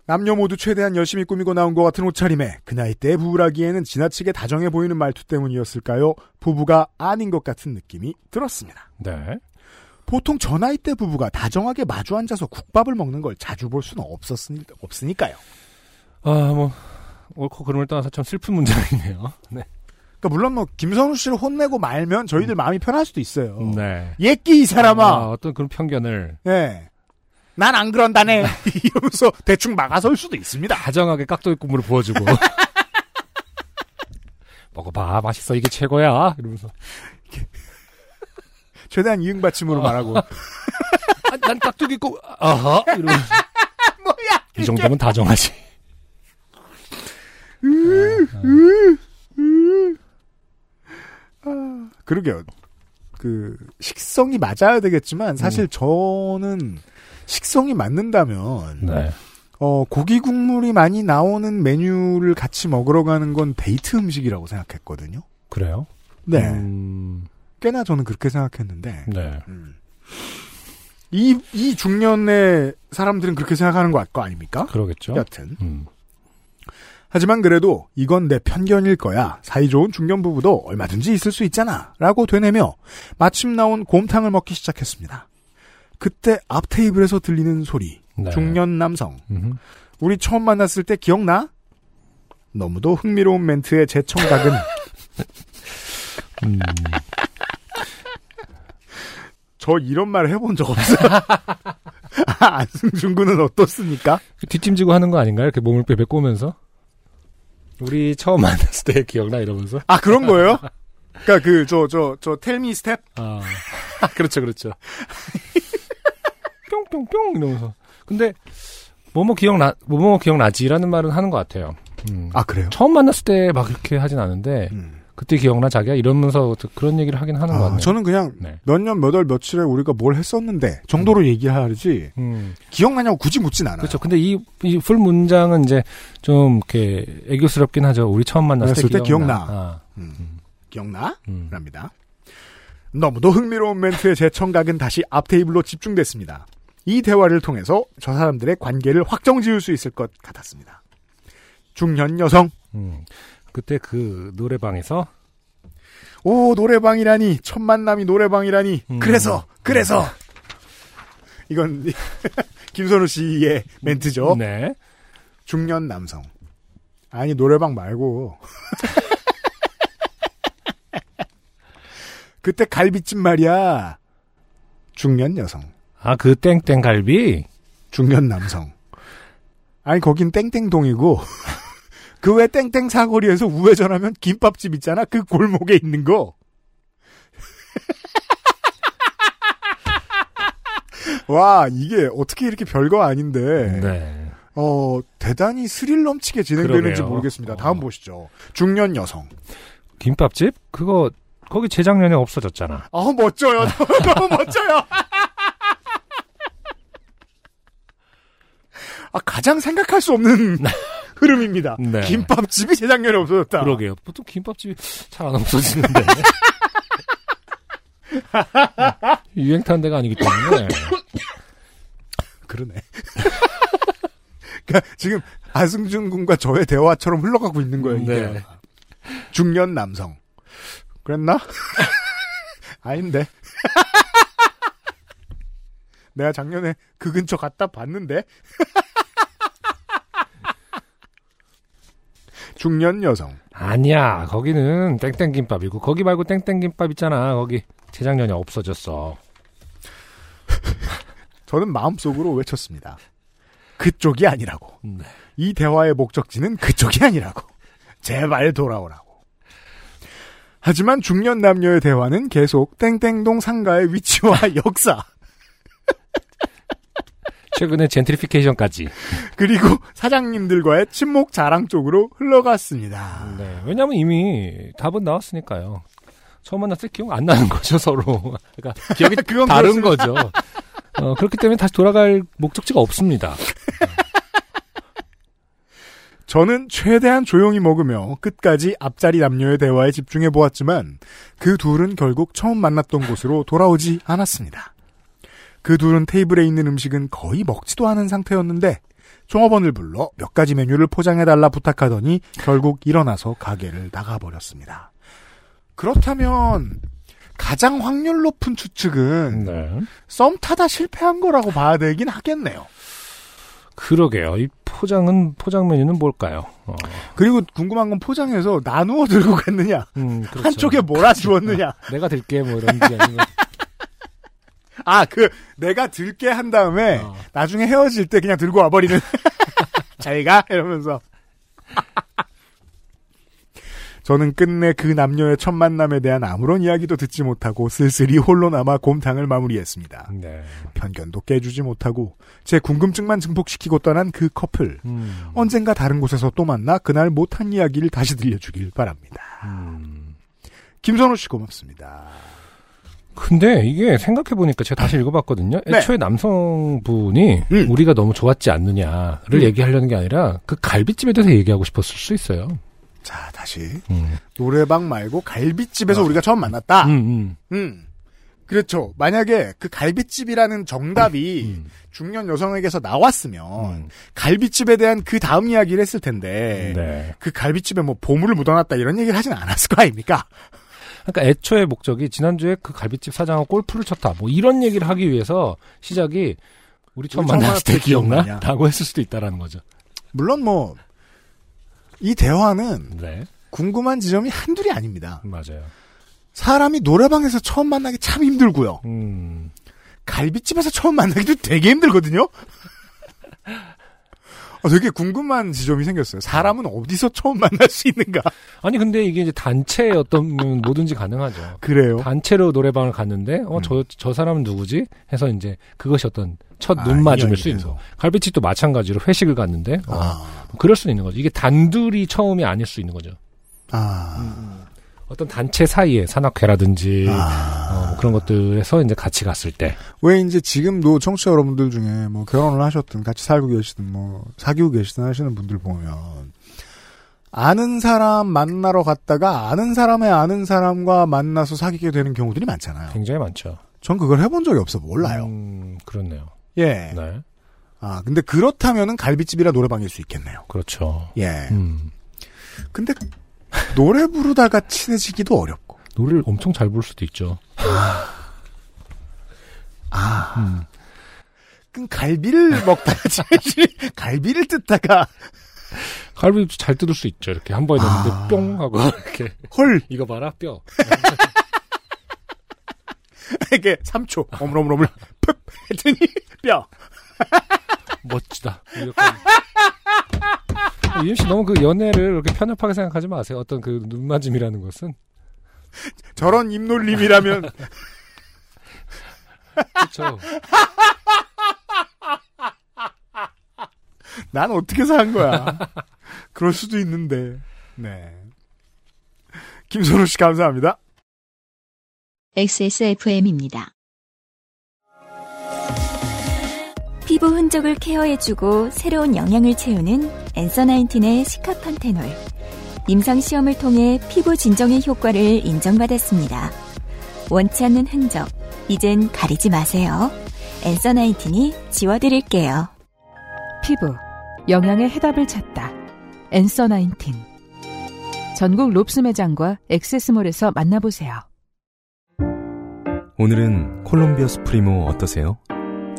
남녀 모두 최대한 열심히 꾸미고 나온 것 같은 옷차림에 그 나이 때 부부라기에는 지나치게 다정해 보이는 말투 때문이었을까요? 부부가 아닌 것 같은 느낌이 들었습니다. 네. 보통 저 나이 때 부부가 다정하게 마주 앉아서 국밥을 먹는 걸 자주 볼 수는 없었으니, 없으니까요. 아, 뭐, 옳고 그름을 떠나서 참 슬픈 문제가 있네요. (laughs) 네. 그러니까 물론 뭐 김선우 씨를 혼내고 말면 저희들 마음이 편할 수도 있어요. 네. 예끼 이 사람아. 아, 어떤 그런 편견을 예. 난 안 그런다네. (laughs) 이러면서 대충 막아설 수도 있습니다. 다정하게 깍두기 국물을 부어주고. (laughs) 먹어봐, 맛있어, 이게 최고야. 이러면서. (laughs) 최대한 이응 받침으로 말하고. 아, 난 깍두기 국, 아하. 이러면서. 뭐야? 이 정도면 다정하지. 그러게요. 그 식성이 맞아야 되겠지만 사실 저는 식성이 맞는다면 네. 어 고기 국물이 많이 나오는 메뉴를 같이 먹으러 가는 건 데이트 음식이라고 생각했거든요. 그래요? 네. 음, 꽤나 저는 그렇게 생각했는데 네. 음. 이, 이 중년의 사람들은 그렇게 생각하는 거, 거 아닙니까? 그러겠죠. 여튼. 음. 하지만 그래도 이건 내 편견일 거야. 사이좋은 중년 부부도 얼마든지 있을 수 있잖아. 라고 되뇌며 마침 나온 곰탕을 먹기 시작했습니다. 그때 앞 테이블에서 들리는 소리. 네. 중년 남성. 음흠. 우리 처음 만났을 때 기억나? 너무도 흥미로운 멘트의 제 청각은 (laughs) 음. 저 이런 말 해본 적 없어요. (laughs) 아, 안승준 군은 어떻습니까? 그 뒷짐지고 하는 거 아닌가요? 이렇게 몸을 빼빼 꼬면서 우리 처음 만났을 때 기억나 이러면서 아 그런 거예요? 그러니까 그 저 저 저 Tell Me 스텝 아 (laughs) 그렇죠 그렇죠 뿅뿅뿅 이러면서 근데 뭐뭐 기억나 뭐뭐 기억나지라는 말은 하는 것 같아요. 음. 아 그래요? 처음 만났을 때막 그렇게 하진 않은데 음. 그때 기억나 자기야 이러면서 그런 얘기를 하긴 하는 것 아, 같네요. 저는 그냥 네. 몇년 몇 월 며칠에 우리가 뭘 했었는데 정도로 얘기하지 음. 기억나냐고 굳이 묻진 않아요. 그렇죠. 근데 이, 이 full 문장은 이제 좀 이렇게 애교스럽긴 하죠. 우리 처음 만났을 때, 때 기억나. 기억나. 아, 음. 기억나? 음. 랍니다. 너무도 흥미로운 멘트의 제 청각은 다시 앞 테이블로 집중됐습니다. 이 대화를 통해서 저 사람들의 관계를 확정 지을 수 있을 것 같았습니다. 중년 여성, 음. 그때 그 노래방에서 오 노래방이라니 첫 만남이 노래방이라니 음. 그래서 그래서 이건 (laughs) 김선우 씨의 멘트죠. 네. 중년 남성 아니 노래방 말고 (laughs) 그때 갈비집 말이야 중년 여성 아, 그 땡땡 갈비? 중년 남성 아니 거긴 땡땡동이고 (laughs) 그 외 땡땡 사거리에서 우회전하면 김밥집 있잖아 그 골목에 있는 거 (laughs) 와, 이게 어떻게 이렇게 별거 아닌데, 네. 어, 대단히 스릴 넘치게 진행되는지 그러게요. 모르겠습니다. 어. 다음 보시죠. 중년 여성. 김밥집? 그거, 거기 재작년에 없어졌잖아. 아, 멋져요. (laughs) 너무 멋져요. 아, 가장 생각할 수 없는 (laughs) 흐름입니다. 네. 김밥집이 재작년에 없어졌다. 그러게요. 보통 김밥집이 잘 안 없어지는데. (laughs) 유행 타는 데가 아니기 때문에. 그러네. (laughs) 그러니까 지금 아승준 군과 저의 대화처럼 흘러가고 있는 거예요. 이 네. 중년 남성. 그랬나? 아닌데. 내가 작년에 그 근처 갔다 봤는데. 중년 여성. 아니야. 거기는 땡땡김밥이고 거기 말고 땡땡김밥 있잖아. 거기 재작년에 없어졌어. (laughs) 저는 마음속으로 외쳤습니다. 그쪽이 아니라고. 네. 이 대화의 목적지는 그쪽이 아니라고. 제발 돌아오라고. 하지만 중년 남녀의 대화는 계속 땡땡동 상가의 위치와 (laughs) 역사, 최근에 젠트리피케이션까지. 그리고 사장님들과의 친목 자랑 쪽으로 흘러갔습니다. 네. 왜냐면 이미 답은 나왔으니까요. 처음 만났을 때 기억 안 나는 거죠, 서로. 그러니까 기억이 (laughs) 그건 다른 그렇습니다. 거죠. 어, 그렇기 때문에 다시 돌아갈 목적지가 없습니다. 저는 최대한 조용히 먹으며 끝까지 앞자리 남녀의 대화에 집중해 보았지만 그 둘은 결국 처음 만났던 곳으로 돌아오지 않았습니다. 그 둘은 테이블에 있는 음식은 거의 먹지도 않은 상태였는데 종업원을 불러 몇 가지 메뉴를 포장해달라 부탁하더니 결국 일어나서 가게를 나가버렸습니다. 그렇다면 가장 확률 높은 추측은 네. 썸 타다 실패한 거라고 봐야 되긴 하겠네요. 그러게요. 이 포장은, 포장 메뉴는 뭘까요? 어, 그리고 궁금한 건 포장해서 나누어 들고 갔느냐, 음, 그렇죠. 한쪽에 몰아 주었느냐. (laughs) 내가 들게 뭐 이런지 아니면. 아, 그, 내가 들게 한 다음에, 어. 나중에 헤어질 때 그냥 들고 와버리는. (laughs) 자기가? 이러면서. (laughs) 저는 끝내 그 남녀의 첫 만남에 대한 아무런 이야기도 듣지 못하고 쓸쓸히 홀로 남아 곰탕을 마무리했습니다. 네. 편견도 깨주지 못하고 제 궁금증만 증폭시키고 떠난 그 커플. 음, 언젠가 다른 곳에서 또 만나 그날 못한 이야기를 다시 들려주길 바랍니다. 음. 김선호 씨 고맙습니다. 근데 이게 생각해보니까 제가 다시 읽어봤거든요. 네. 애초에 남성분이 음. 우리가 너무 좋았지 않느냐를 음. 얘기하려는 게 아니라 그 갈비집에 대해서 얘기하고 싶었을 수 있어요. 자, 다시. 음. 노래방 말고 갈비집에서 우리가 처음 만났다. 음, 음. 음. 그렇죠. 만약에 그 갈비집이라는 정답이 음. 중년 여성에게서 나왔으면 음. 갈비집에 대한 그 다음 이야기를 했을 텐데 네. 그 갈비집에 뭐 보물을 묻어놨다 이런 얘기를 하진 않았을 거 아닙니까? 그러니까 애초에 목적이 지난주에 그 갈비집 사장하고 골프를 쳤다. 뭐 이런 얘기를 하기 위해서 시작이 우리 처음 만났을 때 기억나? 라고 했을 수도 있다라는 거죠. 물론 뭐, 이 대화는 네. 궁금한 지점이 한둘이 아닙니다. 맞아요. 사람이 노래방에서 처음 만나기 참 힘들고요. 음. 갈비집에서 처음 만나기도 되게 힘들거든요? (laughs) 어, 되게 궁금한 지점이 생겼어요. 사람은 어디서 처음 만날 수 있는가? 아니 근데 이게 이제 단체의 어떤 음, (laughs) 뭐든지 가능하죠. 그래요? 단체로 노래방을 갔는데 어 음. 저저 사람은 누구지? 해서 이제 그것이 어떤 첫 아, 인연이 수 있는. 거. 갈비집도 마찬가지로 회식을 갔는데 어, 아, 그럴 수 있는 거죠. 이게 단둘이 처음이 아닐 수 있는 거죠. 아, 어떤 단체 사이에 산악회라든지 아. 어, 뭐 그런 것들에서 이제 같이 갔을 때 왜 이제 지금도 청취자 여러분들 중에 뭐 결혼을 하셨든 같이 살고 계시든 뭐 사귀고 계시든 하시는 분들 보면 아는 사람 만나러 갔다가 아는 사람의 아는 사람과 만나서 사귀게 되는 경우들이 많잖아요. 굉장히 많죠. 전 그걸 해본 적이 없어 몰라요. 음, 그렇네요. 예. 네, 아 근데 그렇다면은 갈비집이라 노래방일 수 있겠네요. 그렇죠. 예. 음, 근데 노래 부르다가 친해지기도 어렵고. 노래를 엄청 잘 부를 수도 있죠. 아. 음. 그럼 갈비를 (laughs) 먹다가 친해지 갈비를 뜯다가 갈비 잘 뜯을 수 있죠. 이렇게 한 번에 넣는데 아. 뿅 하고 이렇게 헐 이거 봐라 뼈. (laughs) 이게 3초 어물어물어물 푹 했더니 뼈. 멋지다. (laughs) 씨 너무 그 연애를 그렇게 편협하게 생각하지 마세요. 어떤 그 눈맞음이라는 것은 저런 입놀림이라면 그렇죠. (laughs) 난 어떻게 산 거야. 그럴 수도 있는데. 네. 김선우 씨 감사합니다. XSFM입니다. 피부 흔적을 케어해주고 새로운 영양을 채우는 엔서 나인틴의 시카판테놀. 임상시험을 통해 피부 진정의 효과를 인정받았습니다. 원치 않는 흔적, 이젠 가리지 마세요. 엔서 나인틴이 지워드릴게요. 피부 영양의 해답을 찾다. 엔서 나인틴. 전국 롭스 매장과 액세스몰에서 만나보세요. 오늘은 콜롬비아 수프리모 어떠세요?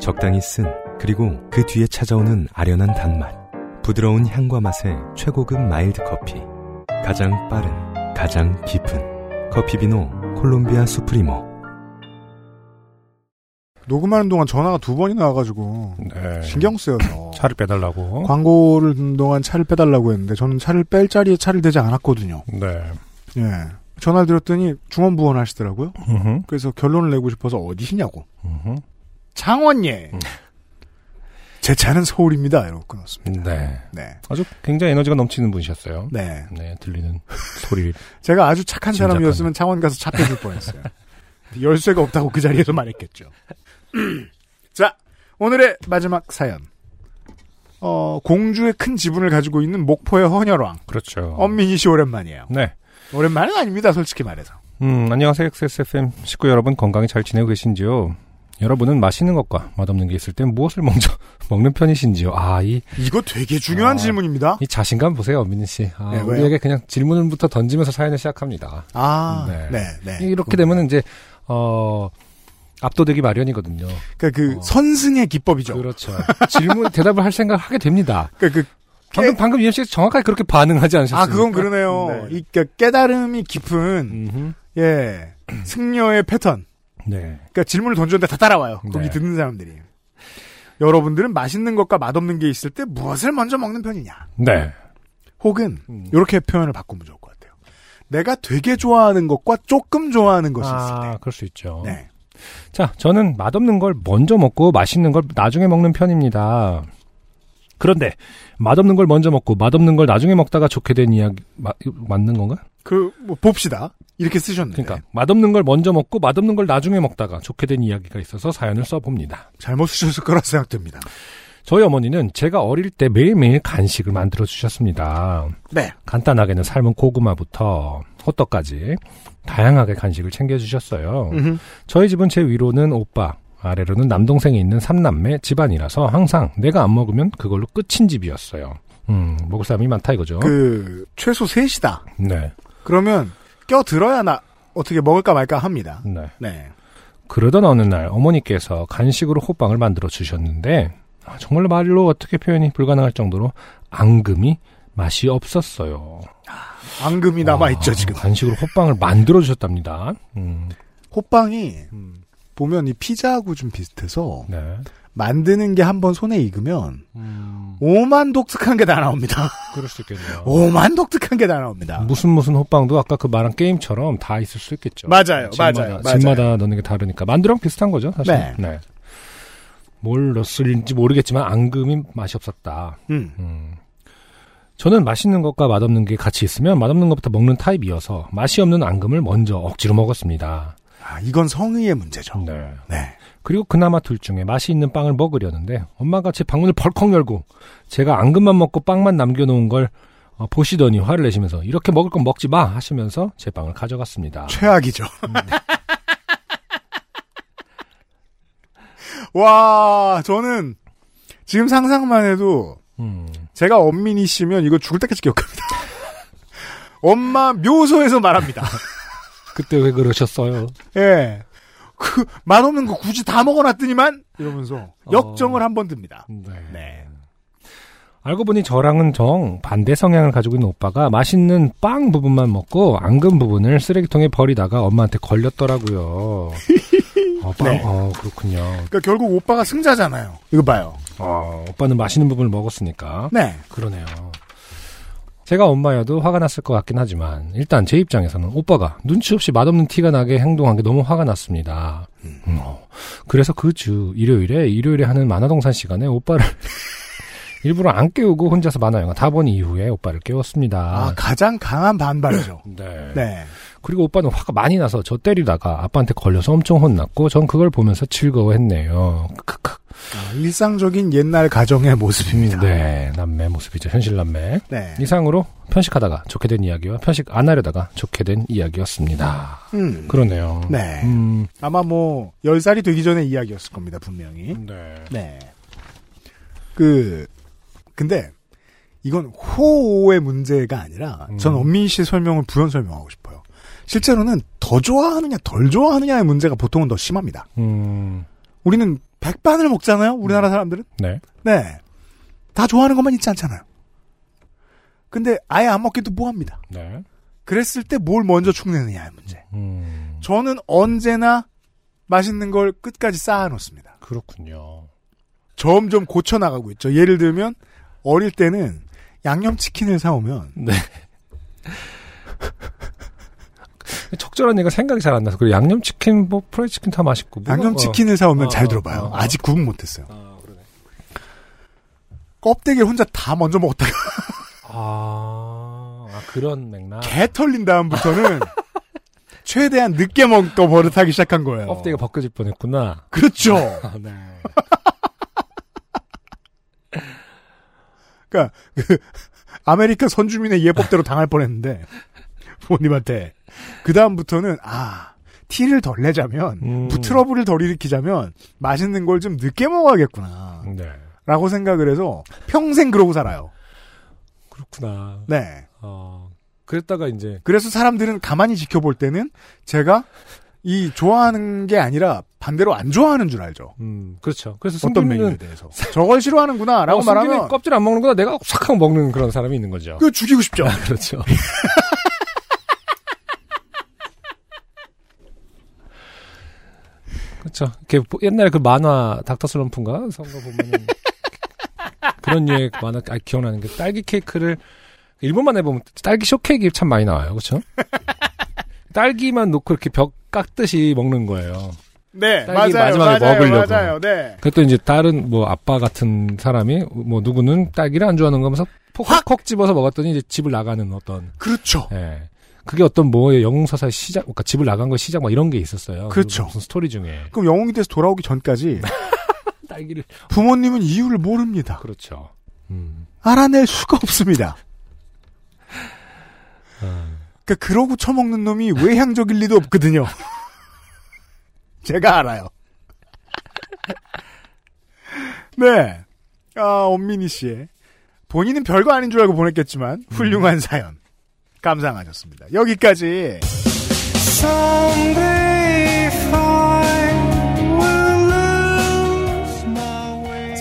적당히 쓴 그리고 그 뒤에 찾아오는 아련한 단맛 부드러운 향과 맛의 최고급 mild 커피 가장 빠른 가장 깊은 커피 비노 콜롬비아 수프리모 녹음하는 동안 전화가 두 번이나 와가지고 네. 신경 쓰여서 차를 빼달라고. 광고를 듣는 동안 차를 빼달라고 했는데 저는 차를 뺄 자리에 차를 대지 않았거든요. 네. 예. 전화를 드렸더니 중언부언 하시더라고요. 음흠. 그래서 결론을 내고 싶어서 어디시냐고. 음흠. 창원예. 제 차는 서울입니다. 이러고 끊었습니다. 네. 네. 아주 굉장히 에너지가 넘치는 분이셨어요. 네. 네, 들리는 소리. (laughs) 제가 아주 착한. 사람이었으면 창원 가서 차 빼줄 뻔했어요. 열쇠가 없다고 그 자리에서 말했겠죠. (clears throat) 자, 오늘의 마지막 사연. 어, 공주의 큰 지분을 가지고 있는 목포의 헌혈왕. 그렇죠. 엄민희 씨 오랜만이에요. 네. 오랜만은 아닙니다, 솔직히 말해서. 음, 안녕하세요. XSFM 식구 여러분 건강히 잘 지내고 계신지요? 여러분은 맛있는 것과 맛없는 게 있을 땐 무엇을 먼저 (laughs) 먹는 편이신지요? 아, 이, 이거 되게 중요한 아, 질문입니다. 이 자신감 보세요, 민희 씨. 아, 네? 우리에게 그냥 질문부터 던지면서 사연을 시작합니다. 아, 네. 네, 네. 이렇게 되면 이제, 어, 압도되기 마련이거든요. 그러니까 그 어. 선승의 기법이죠. 그렇죠. 질문, 대답을 할 생각을 하게 됩니다. 그러니까 (laughs) 그 방금, 방금 유엠 씨가 정확하게 그렇게 반응하지 않으셨어요? 아, 그건 그러네요. 네. 이 그러니까 깨달음이 깊은 음흠. 예 승려의 패턴. 네. 그러니까 질문을 던졌는데 다 따라와요. 거기 네. 듣는 사람들이. 여러분들은 맛있는 것과 맛없는 게 있을 때 무엇을 먼저 먹는 편이냐? 네. 혹은 음. 이렇게 표현을 바꾸면 좋을 것 같아요. 내가 되게 좋아하는 것과 조금 좋아하는 것이 있을 아, 때. 그럴 수 있죠. 네. 자, 저는 맛없는 걸 먼저 먹고 맛있는 걸 나중에 먹는 편입니다. 그런데 맛없는 걸 먼저 먹고 맛없는 걸 나중에 먹다가 좋게 된 이야기 마- 맞는 건가? 그, 뭐, 봅시다. 이렇게 쓰셨는데. 그러니까 맛없는 걸 먼저 먹고 맛없는 걸 나중에 먹다가 좋게 된 이야기가 있어서 사연을 써봅니다. 잘못 쓰셨을 거라 생각됩니다. 저희 어머니는 제가 어릴 때 매일매일 간식을 만들어 주셨습니다. 네. 간단하게는 삶은 고구마부터 호떡까지 다양하게 간식을 챙겨 주셨어요. 저희 집은 제 위로는 오빠, 아래로는 남동생이 있는 삼남매 집안이라서 항상 내가 안 먹으면 그걸로 끝인 집이었어요. 음, 먹을 사람이 많다 이거죠. 그, 최소 셋이다. 네. 그러면, 껴들어야 나, 어떻게 먹을까 말까 합니다. 네. 네. 그러던 어느 날 어머니께서 간식으로 호빵을 만들어 주셨는데 아, 정말 말로 어떻게 표현이 불가능할 정도로 앙금이 맛이 없었어요. 앙금이 남아있죠, 아, 지금. 간식으로 호빵을 만들어 주셨답니다. 음, 호빵이, 보면 이 피자하고 좀 비슷해서, 네. 만드는 게 한번 손에 익으면, 음, 오만 독특한 게 다 나옵니다. (laughs) 그럴 수 있겠네요. 오만 독특한 게 다 나옵니다. 무슨 무슨 호빵도 아까 그 말한 게임처럼 다 있을 수 있겠죠. 맞아요, 집마다, 맞아요, 맞아요. 집마다 넣는 게 다르니까 만두랑 비슷한 거죠, 사실. 네. 뭘 넣었을지 모르겠지만 앙금이 맛이 없었다. 음. 음. 저는 맛있는 것과 맛없는 게 같이 있으면 맛없는 것부터 먹는 타입이어서 맛이 없는 앙금을 먼저 억지로 먹었습니다. 아, 이건 성의의 문제죠. 네. 네. 그리고 그나마 둘 중에 맛이 있는 빵을 먹으려는데 엄마가 제 방문을 벌컥 열고 제가 앙금만 먹고 빵만 남겨놓은 걸 어, 보시더니 화를 내시면서 이렇게 먹을 건 먹지 마 하시면서 제 빵을 가져갔습니다. 최악이죠. (laughs) 와, 저는 지금 상상만 해도 음, 제가 엄민이 씨면 이거 죽을 때까지 기억합니다. (laughs) 엄마 묘소에서 말합니다. (laughs) 그때 왜 그러셨어요? 예. 그, 맛없는 거 굳이 다 먹어놨더니만? 이러면서 역정을 한번 듭니다. 네. 네. 알고 보니 저랑은 정 반대 성향을 가지고 있는 오빠가 맛있는 빵 부분만 먹고 앙금 부분을 쓰레기통에 버리다가 엄마한테 걸렸더라고요. 어, (laughs) 빵, 네. 어, 그렇군요. 그러니까 결국 오빠가 승자잖아요. 이거 봐요. 어, 오빠는 맛있는 부분을 먹었으니까. 네. 그러네요. 제가 엄마여도 화가 났을 것 같긴 하지만 일단 제 입장에서는 오빠가 눈치 없이 맛없는 티가 나게 행동한 게 너무 화가 났습니다. 음, 어. 그래서 그 주 일요일에 일요일에 하는 만화동산 시간에 오빠를 (laughs) 일부러 안 깨우고 혼자서 만화 영화 다 본 이후에 오빠를 깨웠습니다. 아, 가장 강한 반발이죠. (laughs) 네. 네. 그리고 오빠는 화가 많이 나서 저 때리다가 아빠한테 걸려서 엄청 혼났고 전 그걸 보면서 즐거워했네요. 크크. 아, 일상적인 옛날 가정의 모습입니다. 네, 남매 모습이죠. 현실 남매. 네. 이상으로 편식하다가 좋게 된 이야기와 편식 안 하려다가 좋게 된 이야기였습니다. 음. 그러네요. 네. 음, 아마 뭐, 10살이 되기 전의 이야기였을 겁니다, 분명히. 네. 네. 그, 근데, 이건 호의 문제가 아니라, 전 음. 엄민 씨의 설명을 부연 설명하고 싶어요. 실제로는 더 좋아하느냐, 덜 좋아하느냐의 문제가 보통은 더 심합니다. 음, 우리는 백반을 먹잖아요, 우리나라 사람들은? 네. 네. 다 좋아하는 것만 있지 않잖아요. 근데 아예 안 먹기도 뭐합니다. 네. 그랬을 때 뭘 먼저 축내느냐의 문제. 음, 저는 언제나 맛있는 걸 끝까지 쌓아놓습니다. 그렇군요. 점점 고쳐나가고 있죠. 예를 들면 어릴 때는 양념치킨을 사오면 네. 적절한 얘가 생각이 잘 안 나서 그리고 양념치킨, 뭐 프라이치킨 다 맛있고 뭐가- 양념치킨을 사오면 어, 잘 어, 들어봐요. 어, 어. 아직 구분 못했어요. 아, 그러네. 껍데기를 혼자 다 먼저 먹었다가 아, 아, 그런 맥락. 개 털린 다음부터는 최대한 늦게 먹고 버릇하기 시작한 거예요. 껍데기가 벗겨질 뻔했구나. 그렇죠. (laughs) 아, 네. 그러니까 그 아메리카 선주민의 예법대로 당할 뻔했는데 부모님한테 그 다음부터는 아 티를 덜 내자면 음. 부트러블을 덜 일으키자면 맛있는 걸 좀 늦게 먹어야겠구나 네. 라고 생각을 해서 평생 그러고 살아요. 그렇구나. 네. 어, 그랬다가 이제 그래서 사람들은 가만히 지켜볼 때는 제가 이 좋아하는 게 아니라 반대로 안 좋아하는 줄 알죠. 음, 그렇죠. 그래서 어떤 메뉴에 대해서 저걸 싫어하는구나 라고 어, 말하면 껍질 안 먹는구나. 내가 싹 하고 먹는 그런 사람이 있는 거죠. 그 죽이고 싶죠. (laughs) 그렇죠. (laughs) 그렇죠. 이렇게 옛날에 그 만화 닥터 슬럼프인가 선거 보면은 (laughs) 그런 류의 만화 아, 기억나는 게 딸기 케이크를 일본 만화에 보면 딸기 쇼케이크 참 많이 나와요. 그렇죠? (laughs) 딸기만 놓고 이렇게 벽 깎듯이 먹는 거예요. 네, 딸기 맞아요. 마지막에 맞아요. 먹으려고. 맞아요. 네. 그것도 이제 다른 뭐 아빠 같은 사람이 뭐 누구는 딸기를 안 좋아하는 거면서 콕콕 집어서 먹었더니 이제 집을 나가는 어떤 그렇죠. 예. 그게 어떤 뭐의 영웅 서사의 시작, 그러니까 집을 나간 거 시작 막 이런 게 있었어요. 그렇죠. 무슨 스토리 중에 그럼 영웅이 돼서 돌아오기 전까지 (laughs) 딸기를 부모님은 이유를 모릅니다. 그렇죠. 음. 알아낼 수가 없습니다. 아, 그러니까 그러고 처먹는 놈이 외향적일 리도 없거든요. (laughs) 제가 알아요. (laughs) 네. 아, 엄민희 씨의 본인은 별거 아닌 줄 알고 보냈겠지만 훌륭한 사연 감상하셨습니다. 여기까지.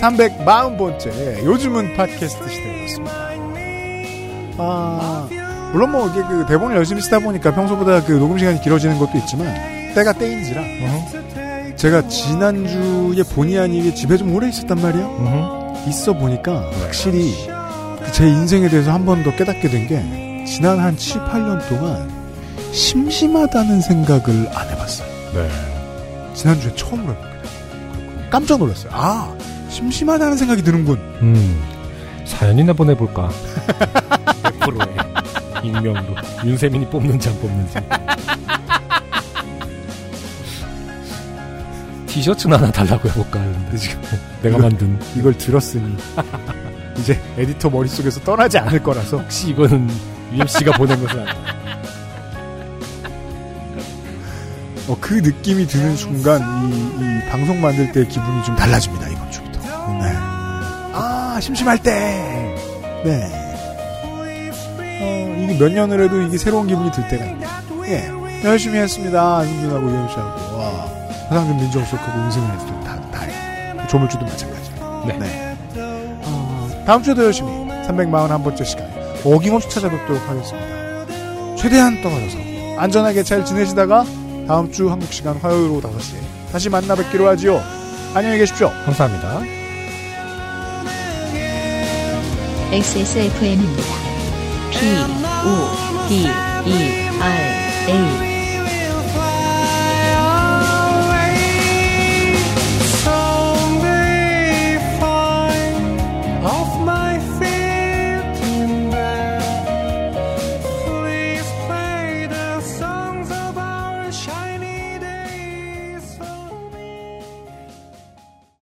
(340번째) 요즘은 팟캐스트 시대였습니다. 아 물론 뭐 이게 그 대본을 열심히 쓰다 보니까 평소보다 그 녹음 시간이 길어지는 것도 있지만 때가 때인지라 제가 지난주에 본의 아니게 집에 좀 오래 있었단 말이에요. 있어 보니까 확실히 그제 인생에 대해서 한 번 더 깨닫게 된게 지난 한 7, 8년 동안 심심하다는 생각을 안 해봤어요. 네. 지난주에 처음으로 해봤거든요. 깜짝 놀랐어요. 아, 심심하다는 생각이 드는군. 음, 사연이나 보내볼까. (laughs) 100%의 익명으로. 윤세민이 뽑는지 안 뽑는지. 티셔츠나 하나 달라고 해볼까 하는데 지금 (laughs) 내가 이거- 만든 이걸 들었으니 (laughs) 이제 에디터 머릿속에서 떠나지 않을 거라서 혹시 이거는 UMC가 보낸 것은 아니야. 어, 그 느낌이 드는 순간 이, 이 방송 만들 때 기분이 좀 달라집니다 이번 주부터. 네. 아 심심할 때. 네. 어, 이게 몇 년을 해도 이게 새로운 기분이 들 때가 있네. 예. 열심히 했습니다. 안승준하고 유현씨하고. 와. 화상준 민정수석하고 해도 다, 다 해. 조물주도 마찬가지. 네. 어, 다음 주에도 열심히 341번째 시간 어김없이 찾아뵙도록 하겠습니다. 최대한 떨어져서 안전하게 잘 지내시다가 다음 주 한국 시간 화요일 오후 5시에 다시 만나 뵙기로 하지요. 안녕히 계십시오. 감사합니다. XSFM입니다. P, O, D, E, R, A.